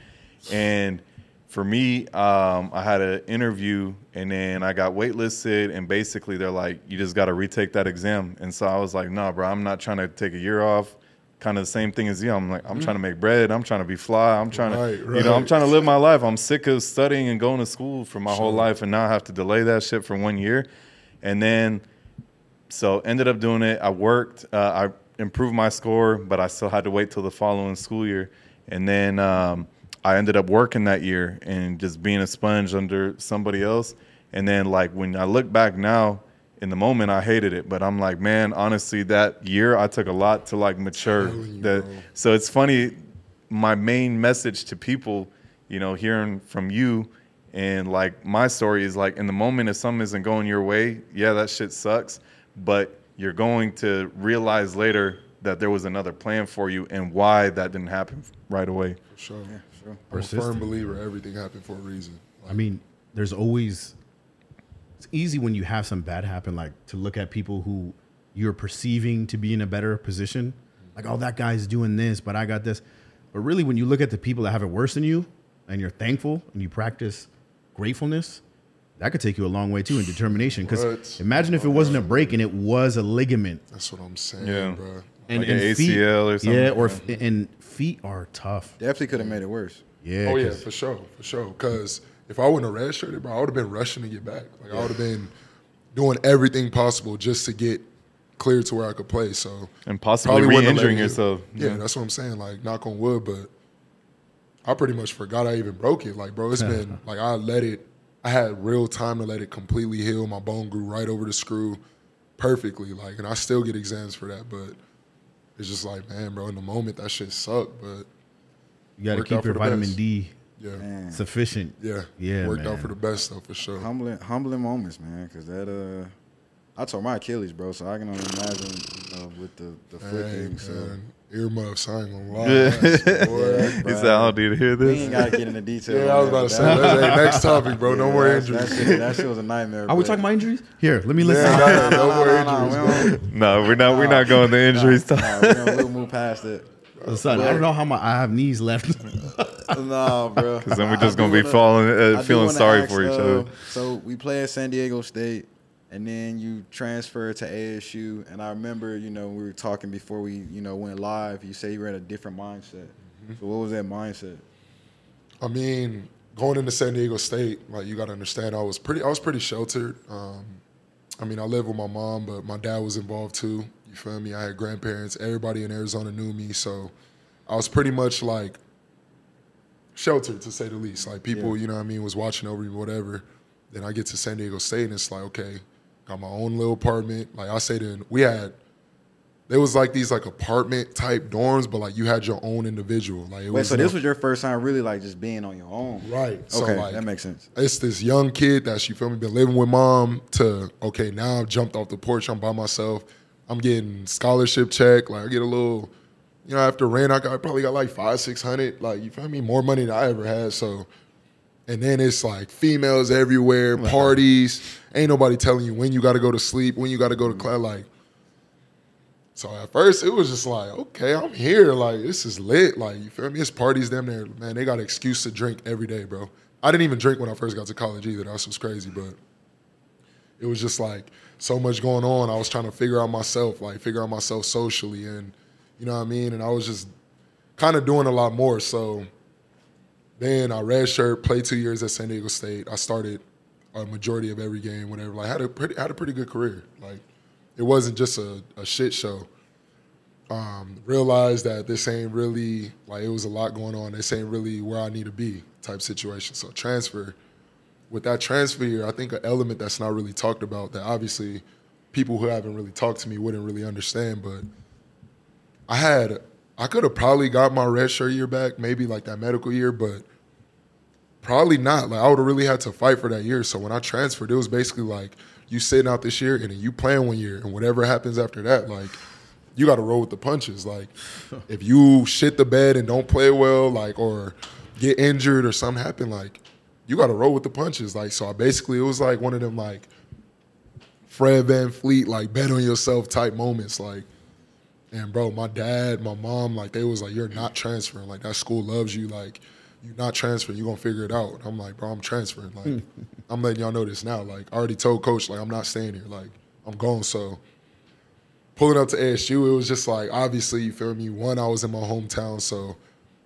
and for me, um, I had an interview and then I got waitlisted, and basically they're like, you just got to retake that exam. And so I was like, nah, bro, I'm not trying to take a year off. Kind of the same thing as you. I'm like, I'm trying to make bread. I'm trying to be fly. I'm trying Right, to, you know, I'm trying to live my life. I'm sick of studying and going to school for my whole life and now I have to delay that shit for one year. And then, so ended up doing it. I worked. Uh, I improved my score, but I still had to wait till the following school year. And then um, I ended up working that year and just being a sponge under somebody else. And then like when I look back now, in the moment I hated it, but I'm like, man, honestly, that year I took a lot to like mature. That so it's funny. My main message to people, you know, hearing from you and like my story is like in the moment if something isn't going your way, yeah, that shit sucks. But you're going to realize later that there was another plan for you and why that didn't happen right away. For sure. Yeah, sure. I'm a firm believer everything happened for a reason. I mean, there's always it's easy when you have some bad happen, like to look at people who you're perceiving to be in a better position. Like, oh, that guy's doing this, but I got this. But really, when you look at the people that have it worse than you and you're thankful and you practice gratefulness, that could take you a long way too in determination. Because imagine if it wasn't a break and it was a ligament. That's what I'm saying, Yeah. bro. And, Like an and feet- ACL or something. Yeah, or f- and feet are tough. Definitely could have made it worse. Yeah. Oh yeah, for sure, for sure. Because if I wouldn't have redshirted, bro, I would have been rushing to get back. Like I would have been doing everything possible just to get clear to where I could play. So And possibly wouldn't re-injuring let it- yourself. Yeah, that's what I'm saying. Like knock on wood, but I pretty much forgot I even broke it. Like, bro, it's been like I let it. I had real time to let it completely heal. My bone grew right over the screw, perfectly. Like, and I still get exams for that, but it's just like, man, bro, in the moment that shit sucked, but you got to keep your vitamin best. D yeah, Man. sufficient. yeah, Yeah, worked out for the best though, for sure. Humbling, humbling moments, man. Because that, uh, I tore my Achilles, bro. So I can only imagine, you know, with the the foot Hey, thing. So man, earmuffs, I ain't gonna lie. Yeah. That's- boy. He said, I don't need to hear this. we this. ain't gotta get into detail. Yeah, I was about to say, that's, hey, next topic, bro. no more injuries. That shit, that shit was a nightmare. Are we talking about injuries? Here, let me Yeah, listen. no, no, No, more no, no, injuries, no, bro. no we're, not. We're not going to injuries. Nah, talk. we're gonna we'll move past it. Son, I don't know how my I have knees left. nah, bro. Because then we're just I gonna be wanna- falling, uh, feeling sorry ask, for each uh, other. So we play at San Diego State, and then you transfer to ASU. And I remember, you know, we were talking before we, you know, went live. You say you were in a different mindset. Mm-hmm. So what was that mindset? I mean, going into San Diego State, like you got to understand, I was pretty, I was pretty sheltered. Um, I mean, I lived with my mom, but my dad was involved too. You feel me? I had grandparents. Everybody in Arizona knew me, so I was pretty much like sheltered to say the least. Like people, you know what I mean, was watching over me, whatever. Then I get to San Diego State and it's like, okay, got my own little apartment. Like I stayed in we had there was like these like apartment type dorms, but like you had your own individual. Like it Wait, was so this was your first time really like just being on your own? right. So Okay, like that makes sense. it's this young kid that you feel me been living with mom to okay now I've jumped off the porch I'm by myself I'm getting scholarship check like I get a little you know after rent I got I probably got like five six hundred like you feel me more money than I ever had so and then it's like females everywhere parties ain't nobody telling you when you got to go to sleep when you got to go to class mm-hmm. like so at first it was just like, okay, I'm here. Like this is lit. Like you feel me? It's parties them there, man. They got an excuse to drink every day, bro. I didn't even drink when I first got to college either. That was crazy, but it was just like so much going on. I was trying to figure out myself, like figure out myself socially, and you know what I mean. And I was just kind of doing a lot more. So then I red shirt, played two years at San Diego State. I started a majority of every game, whatever. Like had a pretty had a pretty good career. Like it wasn't just a, a shit show. Um, realized that this ain't really like it was a lot going on. This ain't really where I need to be type situation. So transfer. With that transfer year, I think an element that's not really talked about that obviously people who haven't really talked to me wouldn't really understand, but I had I could have probably got my red shirt year back, maybe like that medical year, but probably not. Like I would have really had to fight for that year. So when I transferred, it was basically like you sitting out this year and then you playing one year, and whatever happens after that, like you got to roll with the punches. Like if you shit the bed and don't play well, like or get injured or something happen, like you got to roll with the punches. Like so, I basically it was like one of them like Fred VanVleet like bet on yourself type moments, like. And bro, my dad, my mom, like they was like, "You're not transferring. Like that school loves you. Like you're not transferring. You're gonna figure it out." I'm like, "Bro, I'm transferring. Like I'm letting y'all know this now. Like I already told coach, like I'm not staying here. Like I'm going." So pulling up to ASU, it was just like obviously, you feel me. One, I was in my hometown, so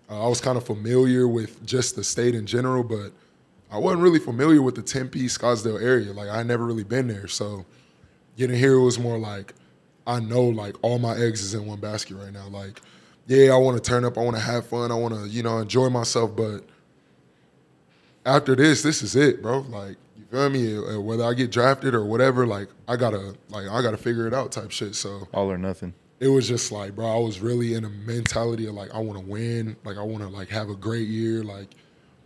uh, I was kind of familiar with just the state in general, but I wasn't really familiar with the Tempe, Scottsdale area. Like I had never really been there, so getting here it was more like I know like all my eggs is in one basket right now. Like, yeah, I want to turn up, I want to have fun, I want to you know enjoy myself, but after this, this is it, bro. Like, you feel me? Uh, Whether I get drafted or whatever, like I gotta like I gotta figure it out, type shit. So All or nothing. it was just like, bro, I was really in a mentality of like, I want to win. Like, I want to like have a great year. Like,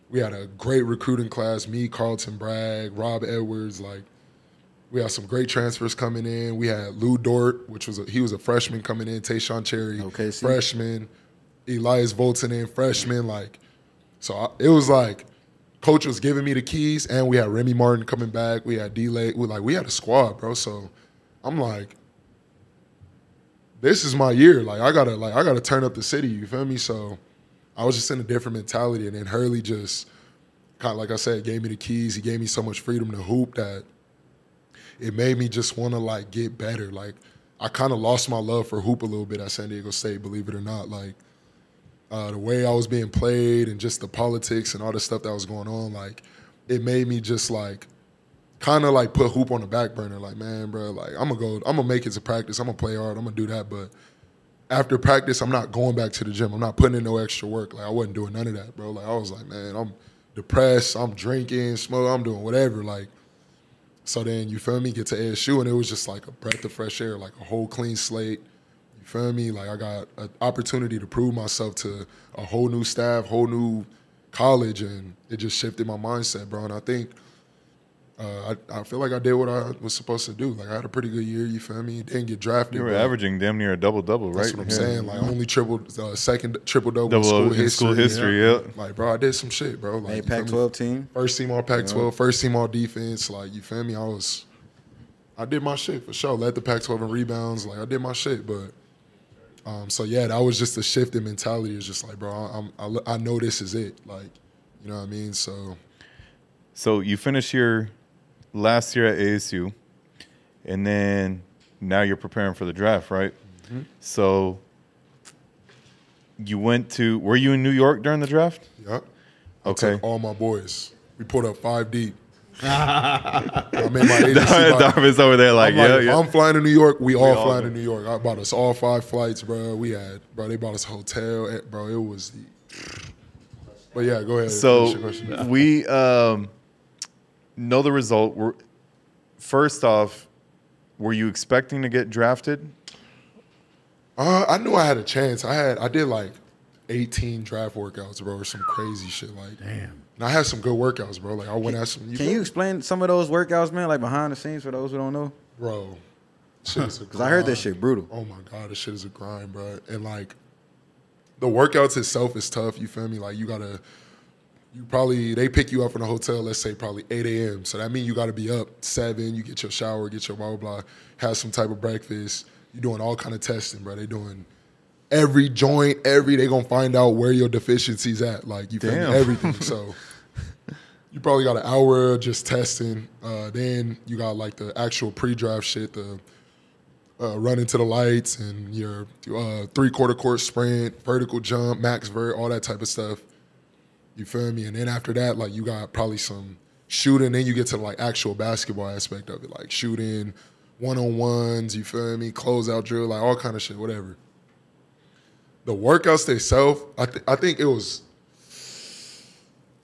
we had a great recruiting class. Me, Carlton Bragg, Rob Edwards. Like, we had some great transfers coming in. We had Lu Dort, which was a, he was a freshman coming in. Taeshon Cherry, OKC. freshman. Elias Valtonen in freshman. Like, so I, it was like, coach was giving me the keys, and we had Remy Martin coming back. We had Delay. We like we had a squad, bro. So I'm like this is my year. Like I gotta like I gotta turn up the city. You feel me? So I was just in a different mentality, and then Hurley just kind of like I said, gave me the keys. He gave me so much freedom to hoop that it made me just want to like get better. Like I kind of lost my love for hoop a little bit at San Diego State, believe it or not. Like uh, the way I was being played and just the politics and all the stuff that was going on, like it made me just like kind of like put hoop on the back burner. Like, man, bro, like I'm gonna go, I'm gonna make it to practice. I'm gonna play hard. I'm gonna do that. But after practice, I'm not going back to the gym. I'm not putting in no extra work. Like I wasn't doing none of that, bro. Like I was like, man, I'm depressed. I'm drinking, smoke. I'm doing whatever. Like. So then you feel me, get to ASU and it was just like a breath of fresh air, like a whole clean slate. You feel me? Like I got an opportunity to prove myself to a whole new staff, whole new college, and it just shifted my mindset, bro. And I think uh, I, I feel like I did what I was supposed to do. Like I had a pretty good year. You feel me? Didn't get drafted. You were averaging damn near a double double, right? That's what I'm Yeah. saying. Like only triple, uh, second triple double Double school in history. school history, yeah. Like bro, I did some shit, bro. Like Hey, you feel me? Pac-12 team. First team all Pac-12, first team all defense. Like you feel me? I was, I did my shit for sure. Led the Pac-12 in rebounds. Like I did my shit, but um, so yeah, that was just a shift in mentality. It's just like, bro, I'm, I, I know this is it. Like, you know what I mean? So So you finish your last year at ASU, and then now you're preparing for the draft, right? Mm-hmm. So you went to. Were you in New York during the draft? yeah. I Okay. took all my boys. We pulled up five deep. I'm in my agency. like- Darvis's over there, like, I'm yeah, if yeah. I'm flying to New York, we all all flying to. New York. I bought us all five flights, bro. We had, bro, they bought us a hotel, bro. It was the But yeah, go ahead. finish So your question. we um, know the result. We're, first off, were you expecting to get drafted? Uh, I knew I had a chance. I had I did like 18 draft workouts, bro, or some crazy shit. Like, Damn. and I had some good workouts, bro. Like I went at some. Can you explain some of those workouts, man? Like behind the scenes for those who don't know. bro? Shit is a Because I heard that shit brutal. Oh my god, this shit is a grind, bro. And like, the workouts itself is tough. You feel me? Like you gotta. You probably they pick you up in the hotel. Let's say probably 8 a.m. So that means you got to be up seven. You get your shower, get your blah blah blah, have some type of breakfast. You're doing all kind of testing, bro. They doing every joint, every they gonna find out where your deficiencies at. Like you feel Everything. so you probably got an hour just testing. Uh, then you got like the actual pre-draft shit, the uh, run into the lights and your uh, three quarter court sprint, vertical jump, max vert, all that type of stuff. You feel me? And then after that, like you got probably some shooting. Then you get to like actual basketball aspect of it, like shooting, one on ones. You feel me? Closeout drill, like all kind of shit, whatever. The workouts themselves, I th- I think it was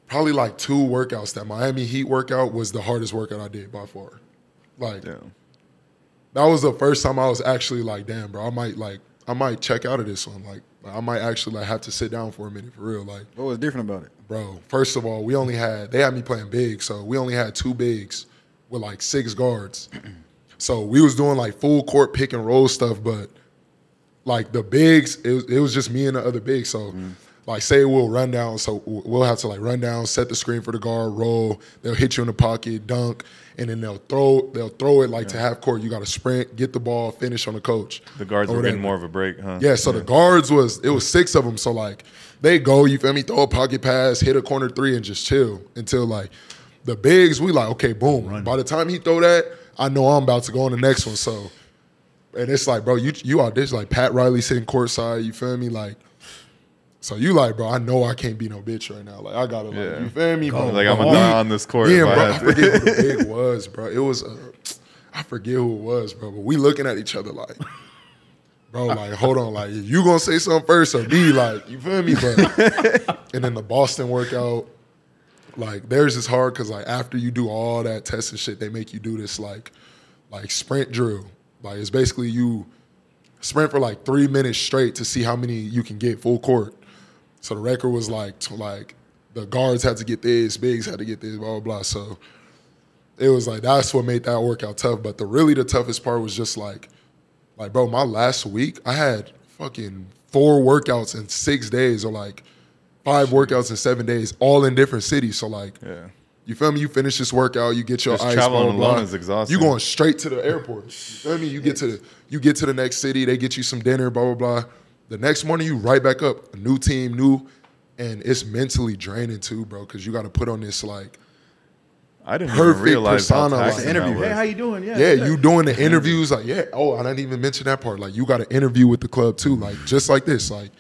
probably like two workouts. That Miami Heat workout was the hardest workout I did by far. Like Yeah. that was the first time I was actually like, damn, bro, I might like, I might check out of this one. Like, I might actually like have to sit down for a minute for real. Like, What was different about it? Bro, first of all, we only had they had me playing big, so we only had two bigs with like six guards. So we was doing like full court pick and roll stuff, but like the bigs, it, was- it was just me and the other big. So mm-hmm. Like say we'll run down, so we'll have to like run down, set the screen for the guard, roll. They'll hit you in the pocket, dunk, and then they'll throw they'll throw it like to half court. You got to sprint, get the ball, finish on the coach. The guards or were getting whatever. more of a break, huh? Yeah, so the guards was it was six of them. So like they go, you feel me, throw a pocket pass, hit a corner three, and just chill until like the bigs. We like okay, boom. By the time he throw that, I know I'm about to go on the next one. So and it's like, bro, you you out there's like Pat Riley sitting courtside. You feel me, like. So you like, bro? I know I can't be no bitch right now. Like I gotta, like, Yeah. you feel me? Bro, Like, I'm Bro, gonna die on this court Yeah, if I bro. I forget who the big was, bro. It was, uh, I forget who it was, bro. But we looking at each other like, bro, like, hold on, like, you gonna say something first or me? Like, you feel me? But and then the Boston workout, like, theirs is hard because like after you do all that test and shit, they make you do this like, like sprint drill. Like it's basically you sprint for like three minutes straight to see how many you can get full court. So the record was like to like the guards had to get this, bigs had to get this, blah blah blah. So it was like that's what made that workout tough. But the really the toughest part was just like, like bro, my last week I had fucking four workouts in six days, or like five workouts in seven days, all in different cities. So like, Yeah. you feel me? You finish this workout, you get your Just ice. traveling blah, blah, alone is exhausting. You going straight to the airport. You feel me? You get to the you get to the next city, they get you some dinner, blah blah blah. The next morning you right back up, a new team, new, and it's mentally draining too, bro, because you got to put on this like, I didn't Perfect even realize how persona, like- Interview. Hey, how you doing? Yeah, yeah, you doing the interviews, like, yeah. Oh, I didn't even mention that part. Like, you got an interview with the club too, like just like this, like.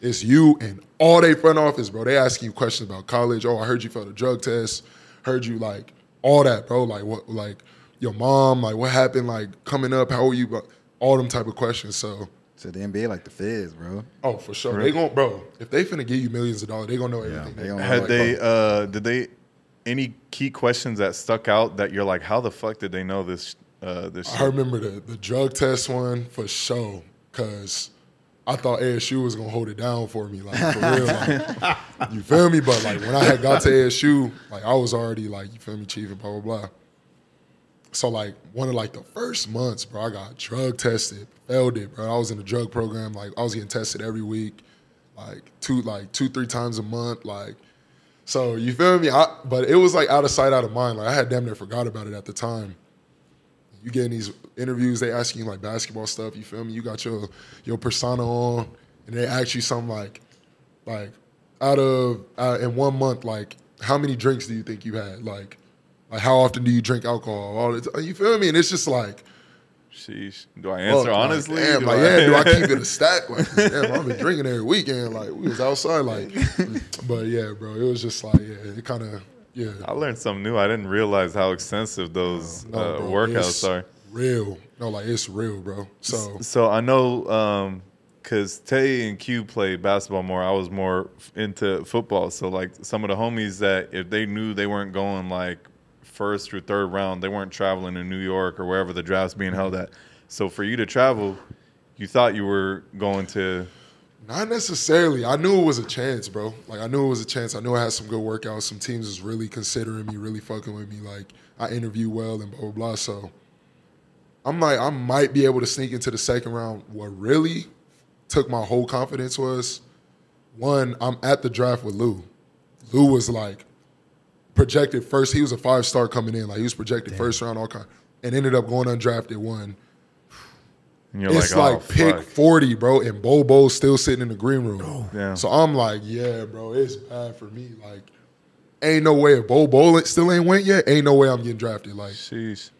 It's you and all they front office, bro. They asking you questions about college. Oh, I heard you failed a drug test. Heard you like all that, bro. Like what, like your mom, like what happened, like coming up, how old you? All them type of questions. So, So the NBA like the feds, bro. oh, for sure, they gon' bro. If they finna give you millions of dollars, they gonna know everything. they gonna Had Like, they uh did they any key questions that stuck out that you're like, how the fuck did they know this uh this I shit? remember the the drug test one for sure, cause I thought ASU was gonna hold it down for me, like for real. Like, you feel me? But like when I had got to ASU, like I was already like, you feel me, chief and blah blah blah. So like one of like the first months, bro, I got drug tested, failed it, bro. I was in a drug program, like I was getting tested every week, like two like two three times a month, like. So you feel me? I, but it was like out of sight, out of mind. Like I had damn near forgot about it at the time you get in these interviews, they asking you like basketball stuff. You feel me? You got your your persona on, and they ask you something like, like out of uh, in one month, like how many drinks do you think you had? Like, like how often do you drink alcohol? All the t- you feel me? And it's just like, Sheesh. Do I answer like, honestly? damn, Do like I- yeah, do I keep it a stack? Like, damn, I've been drinking every weekend. Like we was outside, like, but yeah, bro, it was just like yeah, it kind of yeah. I learned something new. I didn't realize how extensive those No, uh, bro, workouts are. Real, no, like it's real, bro. So So I know because Tay and Q played basketball more. I was more into football. So like some of the homies that if they knew they weren't going like first or third round, they weren't traveling to New York or wherever the draft's being held mm-hmm. at. So for you to travel, you thought you were going to. Not necessarily. I knew it was a chance, bro. Like I knew it was a chance. I knew I had some good workouts. Some teams was really considering me, really fucking with me. Like I interview well and blah blah blah. So I'm like, I might be able to sneak into the second round. What really took my whole confidence was one, I'm at the draft with Lu. Lu was like projected first. He was a five star coming in. Like he was projected first round, all kind, and ended up going undrafted one. You're It's like, like, oh, pick fuck. 40, bro, and Bol Bol's still sitting in the green room. Oh. Yeah. So I'm like, yeah, bro, it's bad for me. Like, ain't no way if Bol Bol still ain't went yet, ain't no way I'm getting drafted. Like, Sheesh.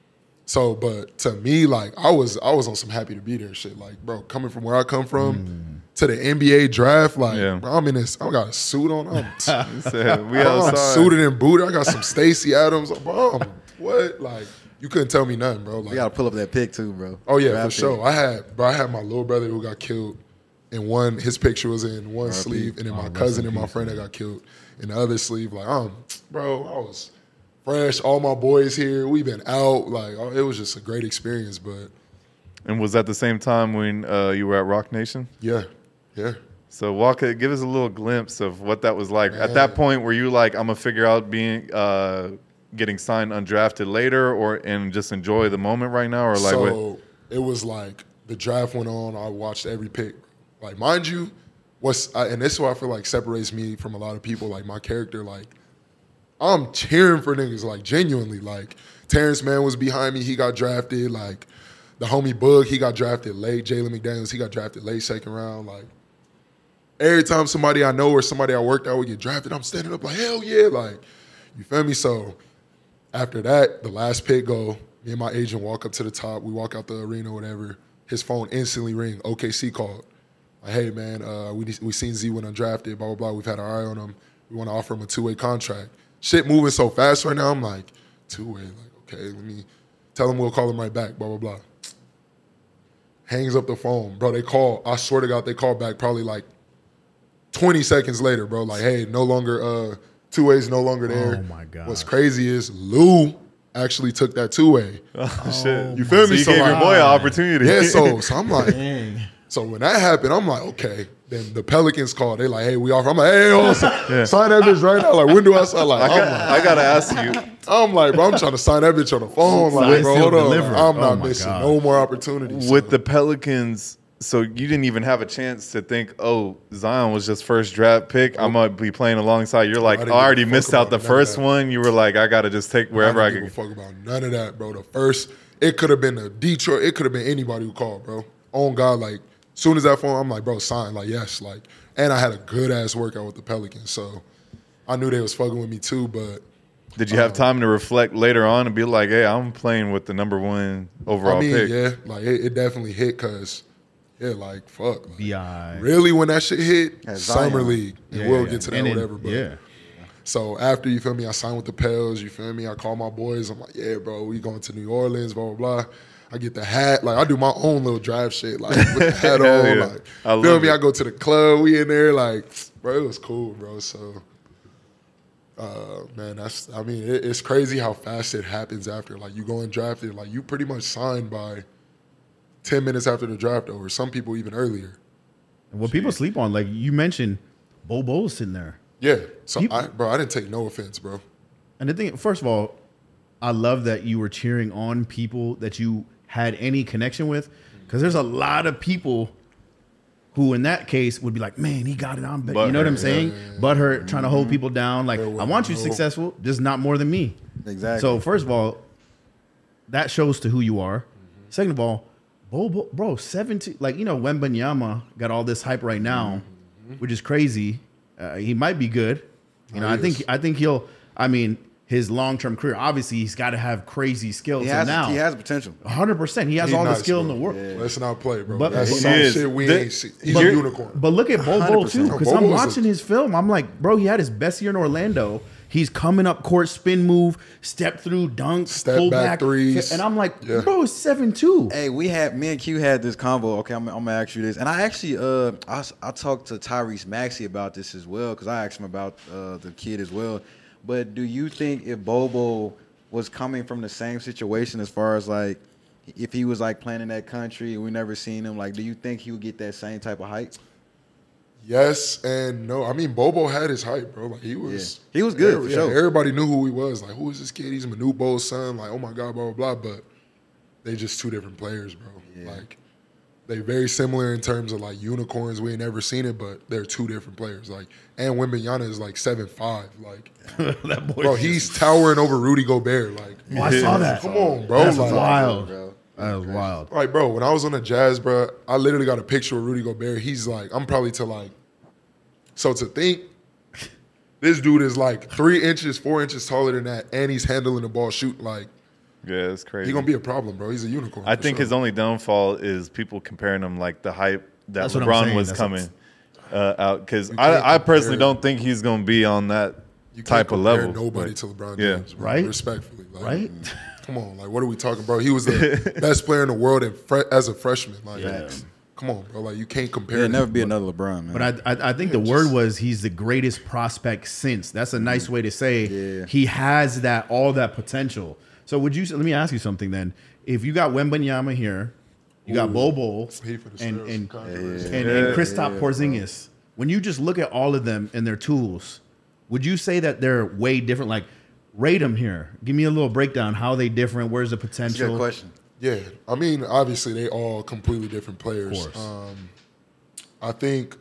so, but to me, like, I was I was on some happy to be there shit. Like, bro, coming from where I come from mm. To the NBA draft, like, Yeah. bro, I'm in this, I got a suit on. I'm, said, we bro, I'm suited and booted. I got some Stacy Adams. Bro, I'm- what? Like, you couldn't tell me nothing, bro. Like, We gotta pull up that pic too, bro. Oh yeah, Draft for pic. sure. I had, bro, I had my little brother who got killed, and one his picture was in one sleeve, and then my cousin and my friend that got killed in the other sleeve. Like, um, bro, I was fresh. All my boys here. We've been out. Like, oh, it was just a great experience. But And was that the same time when uh, you were at Roc Nation? yeah, yeah. So walk, it. give us a little glimpse of what that was like. At that point, were you like, I'm gonna figure out being uh, getting signed undrafted later, or and just enjoy the moment right now, or like so what? it was like the draft went on. I watched every pick. Like, mind you, what's I, and this is what I feel like separates me from a lot of people. Like my character, like I'm cheering for niggas, like genuinely. Like Terrence Mann was behind me. He got drafted. Like the homie Bug, he got drafted late. Jalen McDaniels, he got drafted late second round. Like every time somebody I know or somebody I worked out would get drafted, I'm standing up like hell yeah, like you feel me. So after that, the last pick go. Me and my agent walk up to the top. We walk out the arena, whatever. His phone instantly ring. OKC called. Like, hey man, uh, we we seen Z went undrafted. Blah blah blah. We've had our eye on him. We want to offer him a two way contract. Shit moving so fast right now. I'm like two way. Like okay, let me tell him we'll call him right back. Blah blah blah. Hangs up the phone, bro. They call. I swear to God, they call back probably like 20 seconds later, bro. Like, hey, no longer uh two ways, no longer there. Oh, my God. What's crazy is Lu actually took that two way. Oh, shit. You feel So me? you So gave your like- boy an opportunity. Yeah, so so I'm like, Dang. so when that happened, I'm like, okay. Then the Pelicans called. They like, hey, we offer. I'm like, hey, hold on, sign that bitch right now. Like, when do I sign? Like, I, I'm got, like, I gotta ask you. I'm like, bro, I'm trying to sign that bitch on the phone. Like, bro, hold on. deliver. I'm Oh not my missing God. no more opportunities. with So- the Pelicans, so you didn't even have a chance to think, oh, Zion was just first draft pick. I'm gonna be playing alongside. You're like, I I already missed out the first one. You were like, I gotta just take wherever I, I can. fuck about none of that, bro. The first, it could have been a Detroit. It could have been anybody who called, bro. On God, like soon as that phone, I'm like, bro, sign. Like, yes, like, and I had a good ass workout with the Pelicans, so I knew they was fucking with me too. But Did you have um, time to reflect later on and be like, hey, I'm playing with the number one overall I mean, pick? yeah, like it, it definitely hit because, yeah, like fuck, like, Bi. really when that shit hit, Yeah, Zion. summer league, and Yeah, we'll yeah. get to that And then- whatever. But yeah. So after you feel me, I signed with the Pels. You feel me? I call my boys. I'm like, yeah, bro, we going to New Orleans. Blah blah blah. I get the hat. Like I do my own little drive shit. Like with the hat on. yeah. Like I feel love me? it. I go to the club. We in there. Like bro, it was cool, bro. So. Uh, man, that's. I mean, it, it's crazy how fast it happens after. Like you go and drafted, like you pretty much signed by ten minutes after the draft over. Some people even earlier. What people sleep on, like you mentioned, Bol Bol's sitting there. Yeah. So, You- I, bro, I didn't take no offense, bro. And the thing, first of all, I love that you were cheering on people that you had any connection with, because there's a lot of people who, in that case, would be like, "Man, he got it on." But you know what I'm Butthurt, saying? Butthurt, trying to hold mm-hmm. people down. Like, I want you successful, just not more than me. Exactly. So first of all, that shows to who you are. Mm-hmm. Second of all, Bol Bol, bro, seventeen. Like you know, Wembanyama got all this hype right now, which is crazy. Uh, he might be good. You know, Oh, I think is. I think he'll. I mean, his long term career. Obviously, he's got to have crazy skills. he and has now, he has potential. hundred percent, he has He all the nice, skill in the world. Let's not play, bro. But- That's He some is. shit we The- ain't see. He's But- a unicorn. But look at Bol Bol 100%. too, because I'm was a- watching his film. I'm like, bro, he had his best year in Orlando. He's coming up court, spin move, step through, dunk, Step pull back back, threes. and I'm like, Yeah. bro, it's seven two. Hey, we had me and Q had this convo. Okay, I'm, I'm gonna ask you this, and I actually uh I, s- I talked to Tyrese Maxey about this as well because I asked him about uh the kid as well. But do you think if Bol Bol was coming from the same situation as far as like if he was like playing in that country and we never seen him, like do you think he would get that same type of hype? Yes and no. I mean, Bol Bol had his hype, bro. Like he was, Yeah. He was good, every- for sure. Everybody knew who he was. Like, who is this kid? He's Manute Bol's son. Like, oh my god, blah blah blah. But they just two different players, bro. Yeah. Like, they very similar in terms of like unicorns. We ain't never seen it, but they're two different players. Like, and Wembanyama is like seven five. Like, that boy, bro, he's towering over Rudy Gobert. Like, Oh, I saw that. come on, bro. That's like, wild. bro. That was wild. like, bro, when I was on the Jazz, bro, I literally got a picture of Rudy Gobert. He's like, I'm probably to like, so to think this dude is like three inches, four inches taller than that, and he's handling the ball, shoot like Yeah, it's crazy. he gonna be a problem, bro. He's a unicorn. I think sure. his only downfall is people comparing him like the hype that That's LeBron was That's coming uh, out because I, I personally don't think he's going to be on that you can't type of level. Nobody but- to LeBron yeah. James, bro, Right? Respectfully, like, Right? Come on, like what are we talking, bro? He was the best player in the world at fre- as a freshman. Like, come on, bro. Like you can't compare. There'll never them. be another LeBron, man. But I, I, I think the word was he's the greatest prospect since. That's a nice mm-hmm. way to say Yeah. he has that all that potential. So would you? Let me ask you something then. If you got Wembanyama here, you got Bol Bol He and stir and, some controversy. and, and Kristaps Porzingis. When you just look at all of them and their tools, would you say that they're way different? Like rate them here. Give me a little breakdown. How they different? Where's the That's a potential? good question. Yeah, I mean, obviously they all completely different players. Of. Um, I think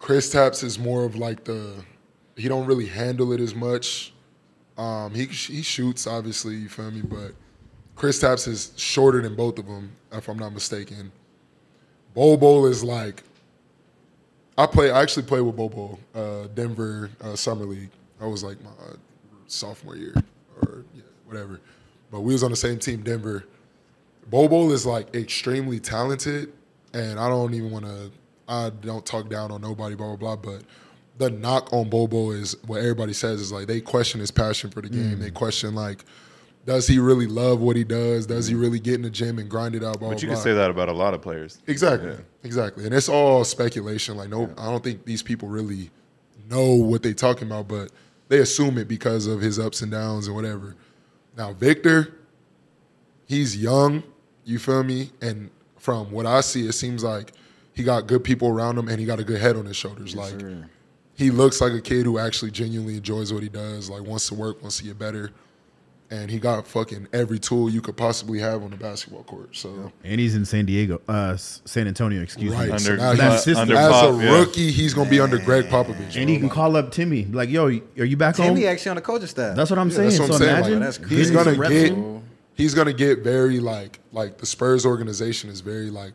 Kristaps is more of like the he don't really handle it as much. Um, he he shoots obviously, you feel me, but Kristaps is shorter than both of them, if I'm not mistaken. Bol Bol is like I play. I actually played with Bol Bol, uh, Denver uh, summer league. I was like my sophomore year or yeah, whatever. But we was on the same team, Denver. Bol Bol is like extremely talented, and I don't even want to. I don't talk down on nobody, blah blah blah. But the knock on Bol Bol is what everybody says is like they question his passion for the game. Mm. They question like, does he really love what he does? Does he mm. really get in the gym and grind it out? Blah, But you blah, can say that about a lot of players. Exactly. Exactly. And it's all speculation. Like no I don't think these people really know what they're talking about, but they assume it because of his ups and downs and whatever. Now Victor, he's young, you feel me? And from what I see, it seems like he got good people around him and he got a good head on his shoulders. like sir. he looks like a kid who actually genuinely enjoys what he does, like wants to work, wants to get better. And he got fucking every tool you could possibly have on the basketball court. So And he's in San Diego, uh, San Antonio. Excuse Right. me. So Under, now he's- system. under as Pop, a yeah. rookie, he's gonna be under Greg Popovich. And bro. he can call up Timmy, like, "Yo, are you back home?" Timmy actually on the coaching staff. That's what I'm Yeah, saying. that's what so I'm saying. imagine Like, that's getting he's some gonna reps get in. He's gonna get very like like the Spurs organization is very like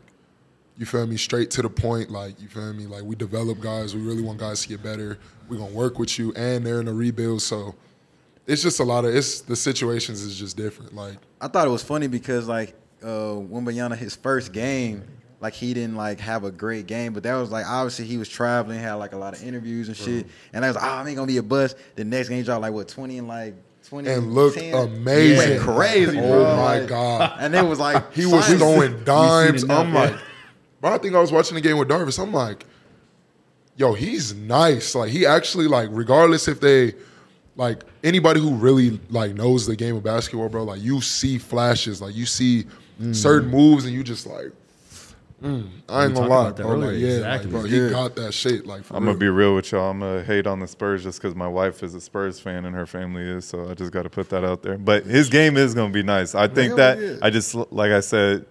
you feel me straight to the point like you feel me? Like we develop guys we really want guys to get better we're gonna work with you and they're in a rebuild so it's just a lot of it's the situations is just different like. I thought it was funny because like uh Wembanyama, his first game, like he didn't like have a great game, but that was like obviously he was traveling, had like a lot of interviews and shit, and I was like, oh, I ain't gonna be a bust. The next game dropped like what twenty and like twenty and looked 10. amazing. He went crazy, oh my Like, god. And it was like he was science. throwing dimes. enough, I'm yeah. like bro I think I was watching the game with Darvis I'm like yo he's nice. Like he actually like regardless if they like anybody who really like knows the game of basketball, bro, like you see flashes, like you see certain moves, and you just like, mm, I ain't We gonna talked lie, about that bro. Like, earlier, yeah, exactly. like, bro, Yeah. he got that shit. Like, for I'm real. gonna be real with y'all. I'm gonna hate on the Spurs just because my wife is a Spurs fan and her family is. So I just got to put that out there. But his game is gonna be nice. I think Hell that yeah. I just like I said,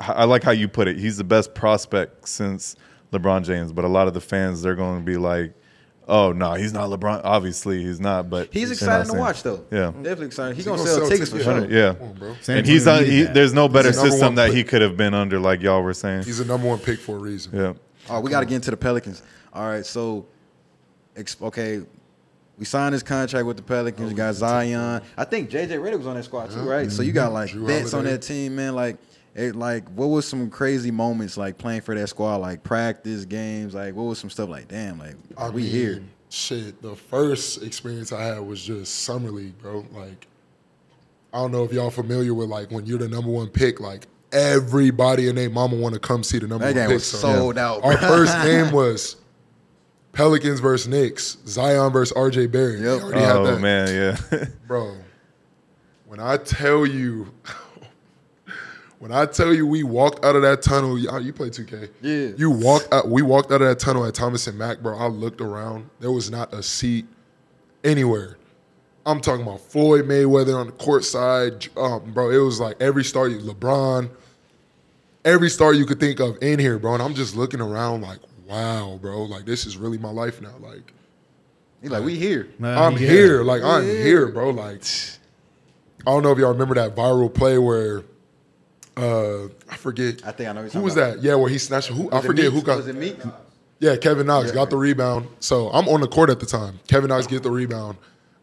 I I like how you put it. He's the best prospect since LeBron James. But a lot of the fans they're going to be like, "Oh no, he's not LeBron. Obviously, he's not." But He's they're excited to watch though. Yeah. definitely excited. He's He gonna, gonna sell, sell tickets for sure. Yeah. On, bro. San And he's Antonio on. He, there's no better He's system that pick. he could have been under, like y'all were saying. He's the number one pick for a reason. Yeah. Oh, we got to get into the Pelicans. All right, so, okay, we signed this contract with the Pelicans. Oh, you got Zion. I think JJ Redick was on that squad too, right? So you mm-hmm. got like Drew vets on that team, man. Like, it, like what was some crazy moments like playing for that squad, like practice games, like what was some stuff like, damn, like I we mean, here. shit, the first experience I had was just summer league, bro. Like, I don't know if y'all familiar with like when you're the number one pick, like everybody and their mama want to come see the number That one game pick. was So, sold out. Our first game was Pelicans versus Knicks, Zion versus RJ Barrett. Yep. already had Oh that. man, yeah. Bro, when I tell you, when I tell you we walked out of that tunnel, you, you play 2K. Yeah. You walked out, we walked out of that tunnel at Thomas and Mack, bro. I looked around. There was not a seat anywhere. I'm talking about Floyd Mayweather on the court side. Um, bro, it was like every star you LeBron, every star you could think of in here, bro. And I'm just looking around like, wow, bro. Like this is really my life now. Like He's like, we here. Nah, I'm yeah. here. Like I'm here, bro. Like I don't know if y'all remember that viral play where uh I forget I think I know. who was that? Yeah, where he snatched who I forget who got Was it me? Yeah, Kevin Knox got the rebound. So I'm on the court at the time. Kevin Knox get the rebound.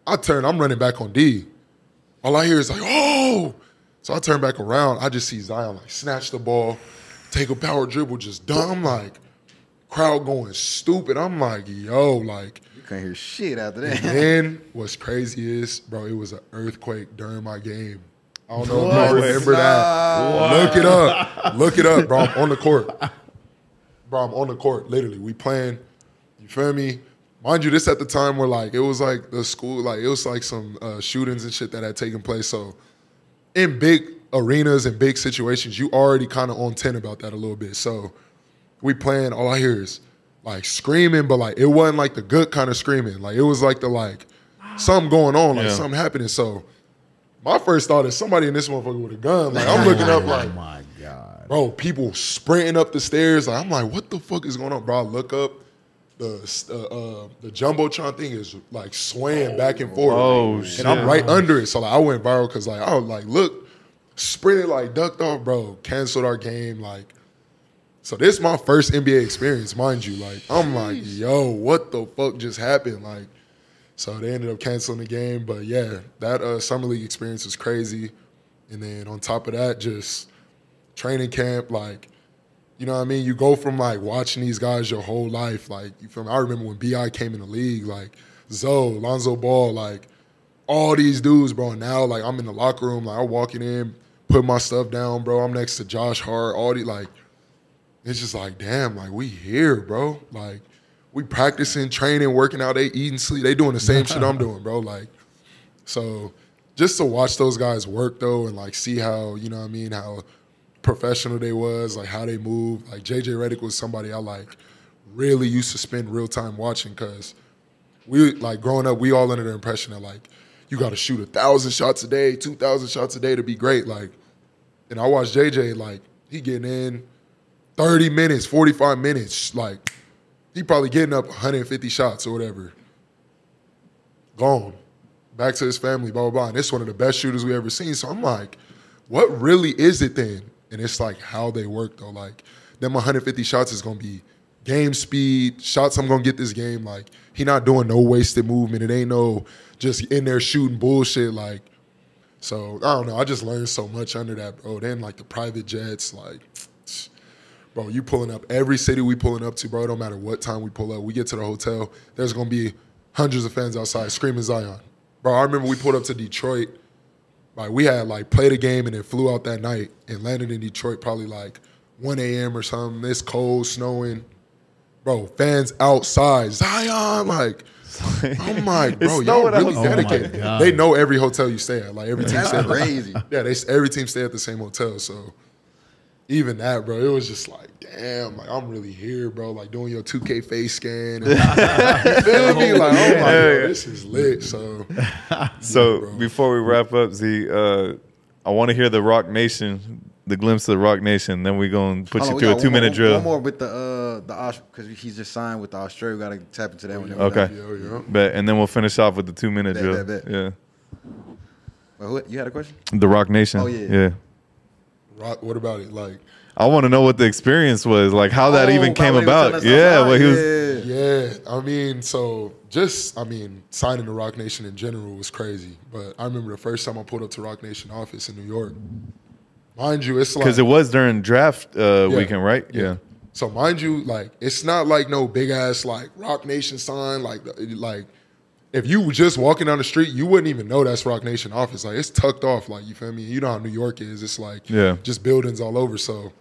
I turn, I'm running back on D. All I hear is like, oh. So I turn back around. I just see Zion like snatch the ball, take a power dribble, just dumb like crowd going stupid. I'm like, yo, like You couldn't hear shit after that. then what's crazy is, bro, it was an earthquake during my game. I don't know if y'all remember that. Look it up. Look it up, bro. I'm on the court. Bro, I'm on the court. Literally, we playing. You feel me? Mind you, this at the time where like it was like the school, like it was like some uh, shootings and shit that had taken place. So in big arenas and big situations, you already kind of on ten about that a little bit. So we playing. All I hear is like screaming, but like it wasn't like the good kind of screaming. Like it was like the like something going on, like Yeah. something happening. So my first thought is somebody in this motherfucker with a gun. Like I'm looking up, like Oh my god. bro, people sprinting up the stairs. Like I'm like, what the fuck is going on, bro? I look up. The uh, uh, the jumbotron thing is like swaying back and forth, Oh, and shit. I'm right under it. So like I went viral because like I was like, look, sprinted like ducked off, bro. Canceled our game, like. So this is my first NBA experience, mind you. Like I'm like, yo, what the fuck just happened? Like, so they ended up canceling the game. But yeah, that uh, summer league experience was crazy. And then on top of that, just training camp, like, you know what I mean? You go from like watching these guys your whole life. Like, you feel me? I remember when BI came in the league, like Zoe, Lonzo Ball, like all these dudes, bro. Now, like, I'm in the locker room, like, I'm walking in, put my stuff down, bro. I'm next to Josh Hart, all these, like, it's just like, damn, like, we here, bro. Like, we practicing, training, working out, they eating, sleep. They doing the same shit I'm doing, bro. Like, so just to watch those guys work though and like see how, you know what I mean, how professional they was, like how they move. Like JJ Redick was somebody I like really used to spend real time watching because we like growing up, we all under the impression that like you gotta shoot a thousand shots a day, two thousand shots a day to be great. Like, and I watched JJ like he getting in 30 minutes, 45 minutes, like he probably getting up 150 shots or whatever. Gone. Back to his family, blah, blah, blah. And it's one of the best shooters we ever seen. So I'm like, what really is it then? And it's like how they work though. Like, them 150 shots is gonna be game speed, shots I'm gonna get this game. Like, he not doing no wasted movement. It ain't no just in there shooting bullshit. Like, so I don't know. I just learned so much under that, bro. Then like the private jets, like bro, you pulling up every city we pulling up to, bro. It don't matter what time we pull up. We get to the hotel, there's gonna be hundreds of fans outside screaming Zion. Bro, I remember we pulled up to Detroit. Like we had like played a game and then flew out that night and landed in Detroit probably like 1 a.m. or something. It's cold, snowing. Bro, fans outside. Zion, like oh I'm like, bro, y'all really outside. dedicated. Oh they know every hotel you stay at. Like every team That's stay at crazy. yeah, they every team stay at the same hotel. So even that, bro, it was just like, damn, like I'm really here, bro. Like doing your 2K face scan. And, you feel me? Like, oh my god, this is lit. So So bro. before we wrap up, Z, uh, I want to hear the Roc Nation, the glimpse of the Roc Nation. Then we gonna put Hold you we through a two one more- minute drill. One more with the uh the because he's just signed with the Australia. We gotta tap into that one. Okay. yo, yo. Bet, and then we'll finish off with the two minute Bet, drill. bet, bet. Yeah, Well, who, you had a question? the Roc Nation. Oh, yeah. yeah. Rock, what about it? Like, I want to know what the experience was, like how that Oh, even came when he was about. Yeah, outside? well, he was. Yeah. yeah, I mean, so just I mean, signing to Roc Nation in general was crazy. But I remember the first time I pulled up to Roc Nation office in New York. Mind you, it's like Because it was during draft uh, Yeah. weekend, right? Yeah. So mind you, like it's not like no big ass like Roc Nation sign. Like like if you were just walking down the street, you wouldn't even know that's Roc Nation office. Like it's tucked off. Like you feel me? You know how New York is. It's like Yeah. just buildings all over. So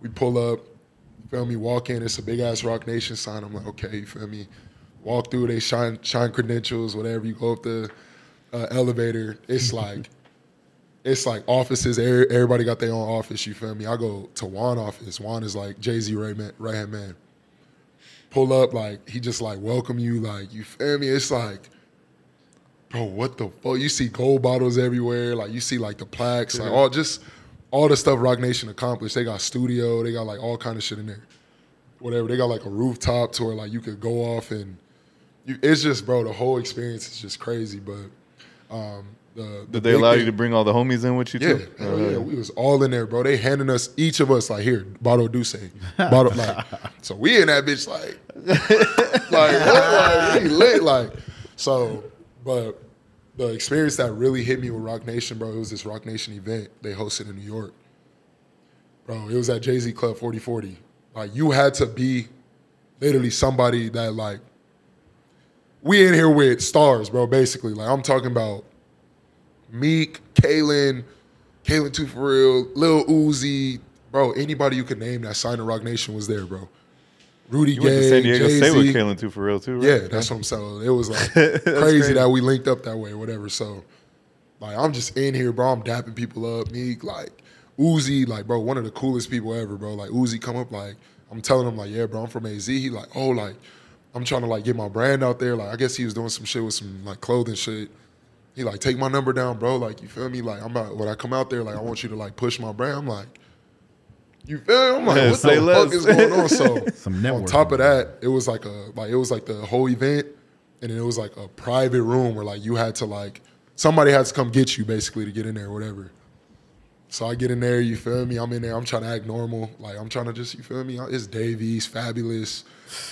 we pull up, you feel me? Walk in. It's a big ass Roc Nation sign. I'm like, okay, you feel me? Walk through. They shine shine credentials. Whatever. You go up the uh, elevator. It's like it's like offices. Everybody got their own office. You feel me? I go to Juan office. Juan is like Jay Z right man, right hand man. Pull up like he just like welcome you. Like you feel me? It's like, bro, what the fuck? You see gold bottles everywhere. Like you see like the plaques, like all just all the stuff Roc Nation accomplished. They got studio. They got like all kind of shit in there. Whatever. They got like a rooftop to where like you could go off and you, it's just bro. The whole experience is just crazy. But um, the, the Did they allow thing- you to bring all the homies in with you yeah, too? hell yeah, we was all in there, bro. They handing us each of us like here, bottle of D'USSÉ, bottle like. So we in that bitch like, like what? Like we lit like. So, but the experience that really hit me with Roc Nation, bro, it was this Roc Nation event they hosted in New York. Bro, it was at Jay Z Club 4040. Like you had to be literally somebody that like. We in here with stars, bro. Basically, like I'm talking about Meek, Kalen, Kalen Two for real, Lil Uzi, bro. Anybody you could name that signed to Roc Nation was there, bro. Rudy You went to Gay, San Diego State with Jay-Z. Kalen too, for real too. Right? Yeah, that's what I'm saying. It was like crazy, crazy. that we linked up that way, or whatever. So, like, I'm just in here, bro. I'm dapping people up. Meek, like Uzi, like, bro, one of the coolest people ever, bro. Like Uzi come up, like, I'm telling him, like, yeah, bro, I'm from AZ. He like, oh, like, I'm trying to like get my brand out there. Like, I guess he was doing some shit with some like clothing shit. He like, take my number down, bro. Like, you feel me? Like, I'm about when I come out there, like, I want you to like push my brand. I'm like, you feel? Me? I'm like, Yeah, what the less. fuck is going on? So Some on top of that, it was like a like it was like the whole event, and then it was like a private room where like you had to like somebody had to come get you basically to get in there, or whatever. So I get in there, you feel me? I'm in there, I'm trying to act normal, like I'm trying to just, you feel me? It's Davies, Fabolous,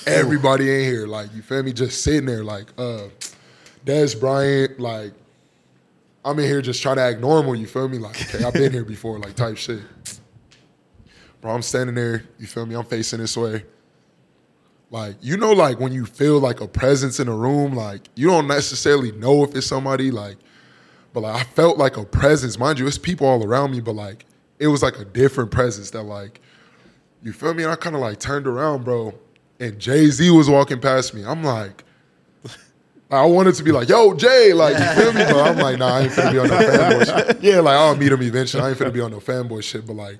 everybody in here, like you feel me? Just sitting there, like uh, Dez Bryant, like I'm in here just trying to act normal, you feel me? Like okay, I've been here before, like type shit. Bro, I'm standing there, you feel me? I'm facing this way. Like, you know, like when you feel like a presence in a room, like you don't necessarily know if it's somebody, like, but like I felt like a presence. Mind you, it's people all around me, but like it was like a different presence that like, you feel me? And I kind of like turned around, bro, and Jay-Z was walking past me. I'm like, I wanted to be like, yo, Jay, like, you feel me? But I'm like, nah, I ain't finna be on no fanboy shit. Yeah, like, I'll meet him eventually. I ain't finna be on no fanboy shit, but like,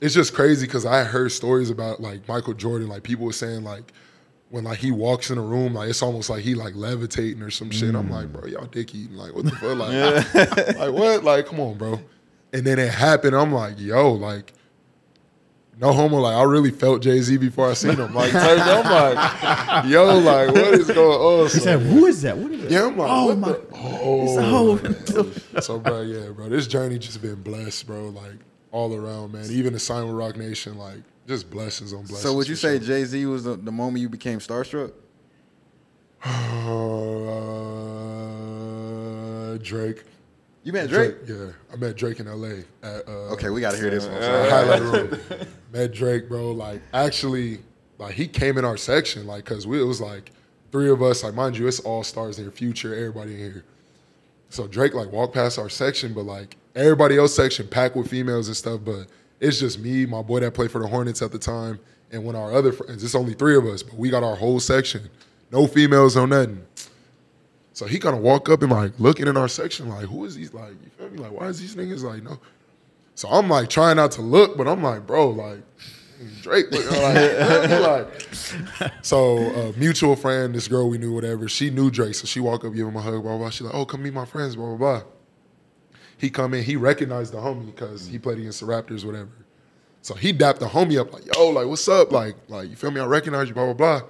it's just crazy because I heard stories about like Michael Jordan. Like people were saying like when like he walks in a room, like it's almost like he like levitating or some shit. I'm like, mm. bro, y'all dick eating. Like what the fuck? Like, like what? Like come on, bro. And then it happened. I'm like, yo, like. No homo, like I really felt Jay Z before I seen him. Like, I'm like, yo, like, what is going on? He So, said, "Who is that? What is that?" yeah, I'm like, oh what my. the? Oh, Oh. so, bro, yeah, bro, this journey just been blessed, bro. Like all around, man. Even the sign with Roc Nation, like just blessings on blessings. So would you say sure. Jay Z was the, the moment you became starstruck? Uh, Drake. You met Drake? Yeah, I met Drake in L.A. At, uh, Okay, we got to hear this one. uh, highlight room. Met Drake, bro. Like actually, like he came in our section, like because we it was like three of us. Like mind you, it's all stars in here, future, everybody in here. So Drake like walked past our section, but like everybody else section packed with females and stuff. But it's just me, my boy that played for the Hornets at the time, and one of our other friends. It's only three of us, but we got our whole section, no females, no nothing. So he kind of walk up and like looking in our section, like, who is these? Like, you feel me? Like, why is these niggas like no? So I'm like trying not to look, but I'm like, bro, like Drake, like, you feel me? like. So a mutual friend, this girl we knew, whatever, she knew Drake, so she walk up, give him a hug, blah blah. blah. She like, oh, come meet my friends, blah blah blah. He come in, he recognized the homie because he played against the Raptors, whatever. So he dapped the homie up like, yo, like what's up? Like, like you feel me? I recognize you, blah blah blah.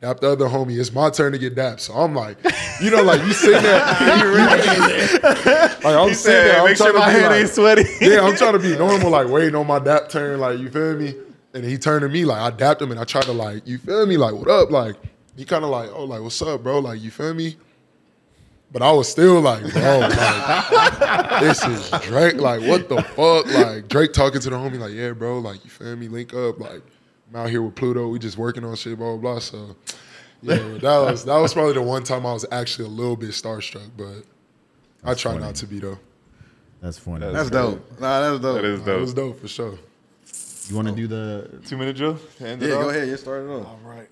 Dap the other homie. It's my turn to get dapped. So I'm like, you know, like you sitting there. like I'm He sitting there. I'm "Make trying sure to my be hand like, ain't sweaty." yeah, I'm trying to be normal, like waiting on my dap turn, like you feel me? And he turned to me, like I dapped him, and I tried to like, you feel me? Like what up? Like he kind of like, oh, like what's up, bro? Like you feel me? But I was still like, bro, like this is Drake. Like what the fuck? Like Drake talking to the homie, like yeah, bro. Like you feel me? Link up, like I'm out here with Pluto. We just working on shit, blah blah blah. So yeah, that was that was probably the one time I was actually a little bit starstruck, but I try funny. not to be though. That's funny. That's dope. Nah, that's dope. That is dope. It was dope. dope for sure. you want to do the Two minute drill. to end it Yeah, go off? ahead. You start it off. All right.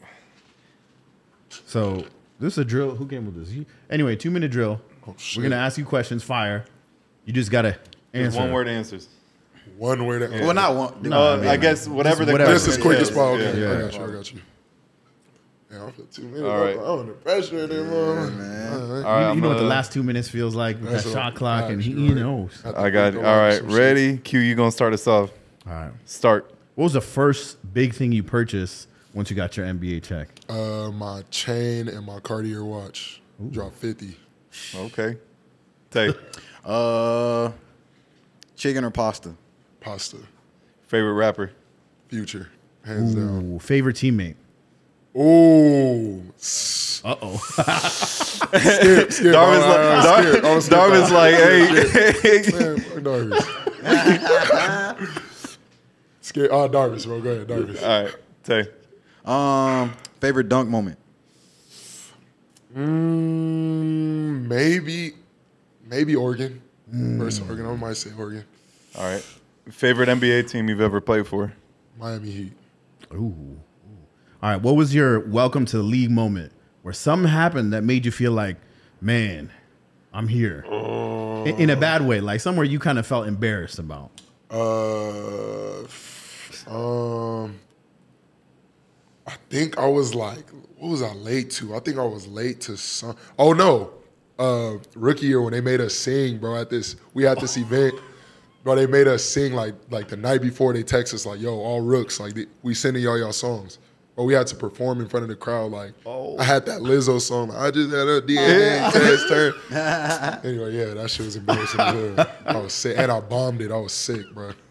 so this is a drill. Who came with this? You, anyway, two minute drill. Oh, shit. We're gonna ask you questions. Fire. You just gotta Just answer. one word answers. One way word. Well, not one. No, Uh, I mean, I guess whatever the whatever. Just as quick as is. possible. Yeah. Okay, Yeah. I got you. I got you. Yeah, I feel two minutes. All right. I'm under pressure anymore. man. All right. All right, You, you I'm know what the last two minutes feels like with That's that shot clock, and he, actually, he right. knows. I got think it. All about shit. ready? Q, you gonna start us off? All right. Start. What was the first big thing you purchased once you got your NBA check? Uh, my chain and my Cartier watch dropped fifty. Okay. Take. Uh, chicken or pasta? Pasta. favorite rapper. Future. Hands down. Ooh, favorite teammate. Ooh. Uh oh. Skip, skip. Darvin's All like, right, Dar- skip. I'm skip. Darvin's like, hey. Man, fuck Darvis. skip. Oh, Darvis, bro. Go ahead, Darvis. All right, Tay. Um, favorite dunk moment? Mm, maybe, maybe Oregon. Versus Oregon. I might say Oregon. All right. Favorite NBA team you've ever played for? Miami Heat. Ooh. All right. What was your welcome to the league moment where something happened that made you feel like, man, I'm here? In, in a bad way, like somewhere you kind of felt embarrassed about. Uh, um, I think I was like, what was I late to? I think I was late to some. Oh no, uh, rookie year when they made us sing, bro. At this, we had this event, bro. They made us sing like like the night before. They text us like, "Yo, all rooks, like they, we sending y'all y'all songs." But we had to perform in front of the crowd. Like, I had that Lizzo song. Like, I just had a DNA test turn. anyway, yeah, that shit was embarrassing. as. I was sick, and I bombed it. I was sick, bro.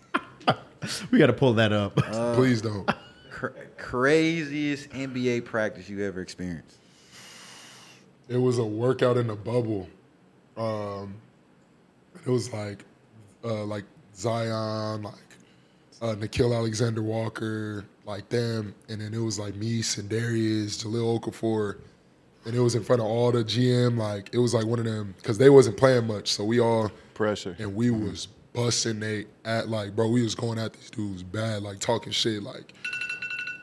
We got to pull that up. Please don't. Cra- craziest NBA practice you ever experienced? It was a workout in a bubble. Um, it was like, uh, like Zion, like uh, Nickeil Alexander Walker, like them, and then it was like me, Sindarius, Jahlil Okafor, and it was in front of all the GM. Like it was like one of them because they wasn't playing much, so we all Pressure. and we was busting they at like, bro, we was going at these dudes bad, like talking shit, like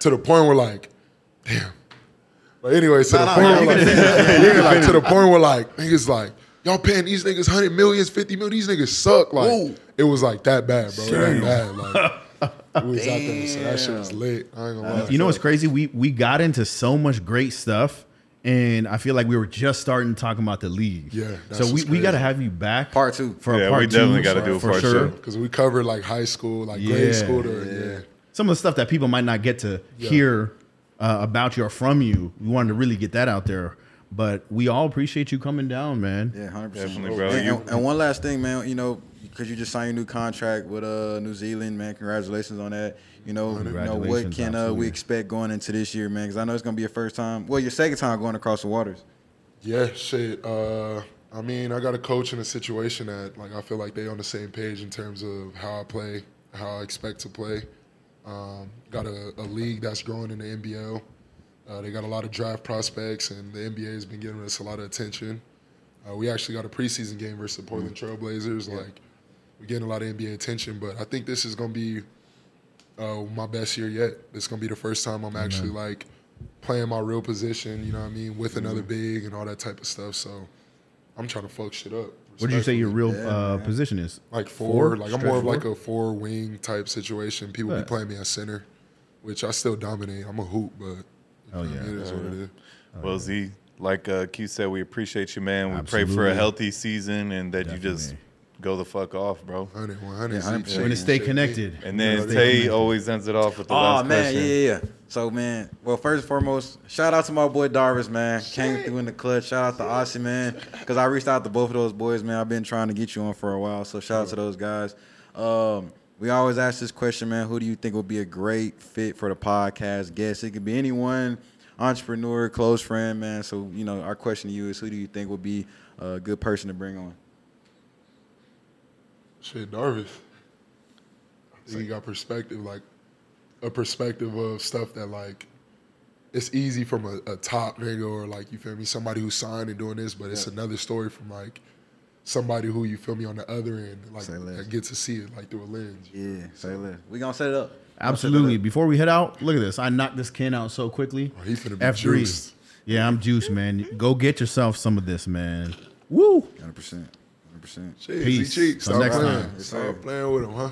to the point where like, damn. But anyway, to the Nah, point nah, where like, yeah, like to the point where like niggas like, y'all paying these niggas hundred millions, fifty million, these niggas suck. Like Whoa. it was like that bad, bro. That bad. Like we was out there, so that shit was lit. I ain't gonna lie. you know what's crazy? We we got into so much great stuff, and I feel like we were just starting talking about the league. Yeah, that's So we, we got to have you back Part two. for a Yeah, part we two, definitely gotta do a for part sure. two. Because we covered like high school, like Yeah. grade school to yeah. Some of the stuff that people might not get to hear uh, about you or from you. We wanted to really get that out there. But we all appreciate you coming down, man. Yeah, hundred percent. Definitely, bro. And, and, and one last thing, man. You know, because you just signed your new contract with uh New Zealand, man. Congratulations on that. You know, you know what can uh, we expect going into this year, man? Because I know it's gonna be your first time. Well, your second time going across the waters. Yeah, shit. Uh, I mean, I got a coach in a situation that like I feel like they on the same page in terms of how I play, how I expect to play. Um, got a, a league that's growing in the NBL. Uh, they got a lot of draft prospects, and the NBA has been giving us a lot of attention. Uh, we actually got a preseason game versus the Portland Trailblazers. Like, we're getting a lot of NBA attention, but I think this is gonna be uh, my best year yet. It's gonna be the first time I'm actually like playing my real position. You know what I mean, with another big and all that type of stuff. So I'm trying to fuck shit up. What did you say your respectfully. real uh, position is? like four? like I'm more of four? like a four wing type situation. People Bet. be playing me at center, which I still dominate. I'm a hoop, but Oh, yeah. it is what it is. Well, Z, like uh, Q said, we appreciate you, man. We pray for a healthy season and that you just go the fuck off, bro. 100, 100. Yeah, 100%. Shake We're gonna stay connected. And then Stay Tay connected. always ends it off with the Oh last man, question. yeah, yeah, yeah. So man, well, first and foremost, shout out to my boy Darvis, man. Came through in the clutch. Shout out to Aussie, man, because I reached out to both of those boys, man. I've been trying to get you on for a while, so shout out to those guys. Um, we always ask this question, man. Who do you think would be a great fit for the podcast guest? It could be anyone, entrepreneur, close friend, man. So you know, our question to you is, who do you think would be a good person to bring on? Shit, Darvis. Think he got perspective. Like, a perspective of stuff that like it's easy from a, a top nigga or like you feel me, somebody who's signed and doing this, but it's another story from like somebody who you feel me on the other end, like Say less. that get to see it like through a lens. Yeah, say less. We gonna set it up. Absolutely. Before we head out, look at this. I knocked this can out so quickly. Oh, he finna be F3. juiced. Yeah, I'm juiced, man. Go get yourself some of this, man. Woo! Hundred percent. Hundred percent. Jeez, Peace. Cheek, Till stop next playing. time. Stop playing with him, huh?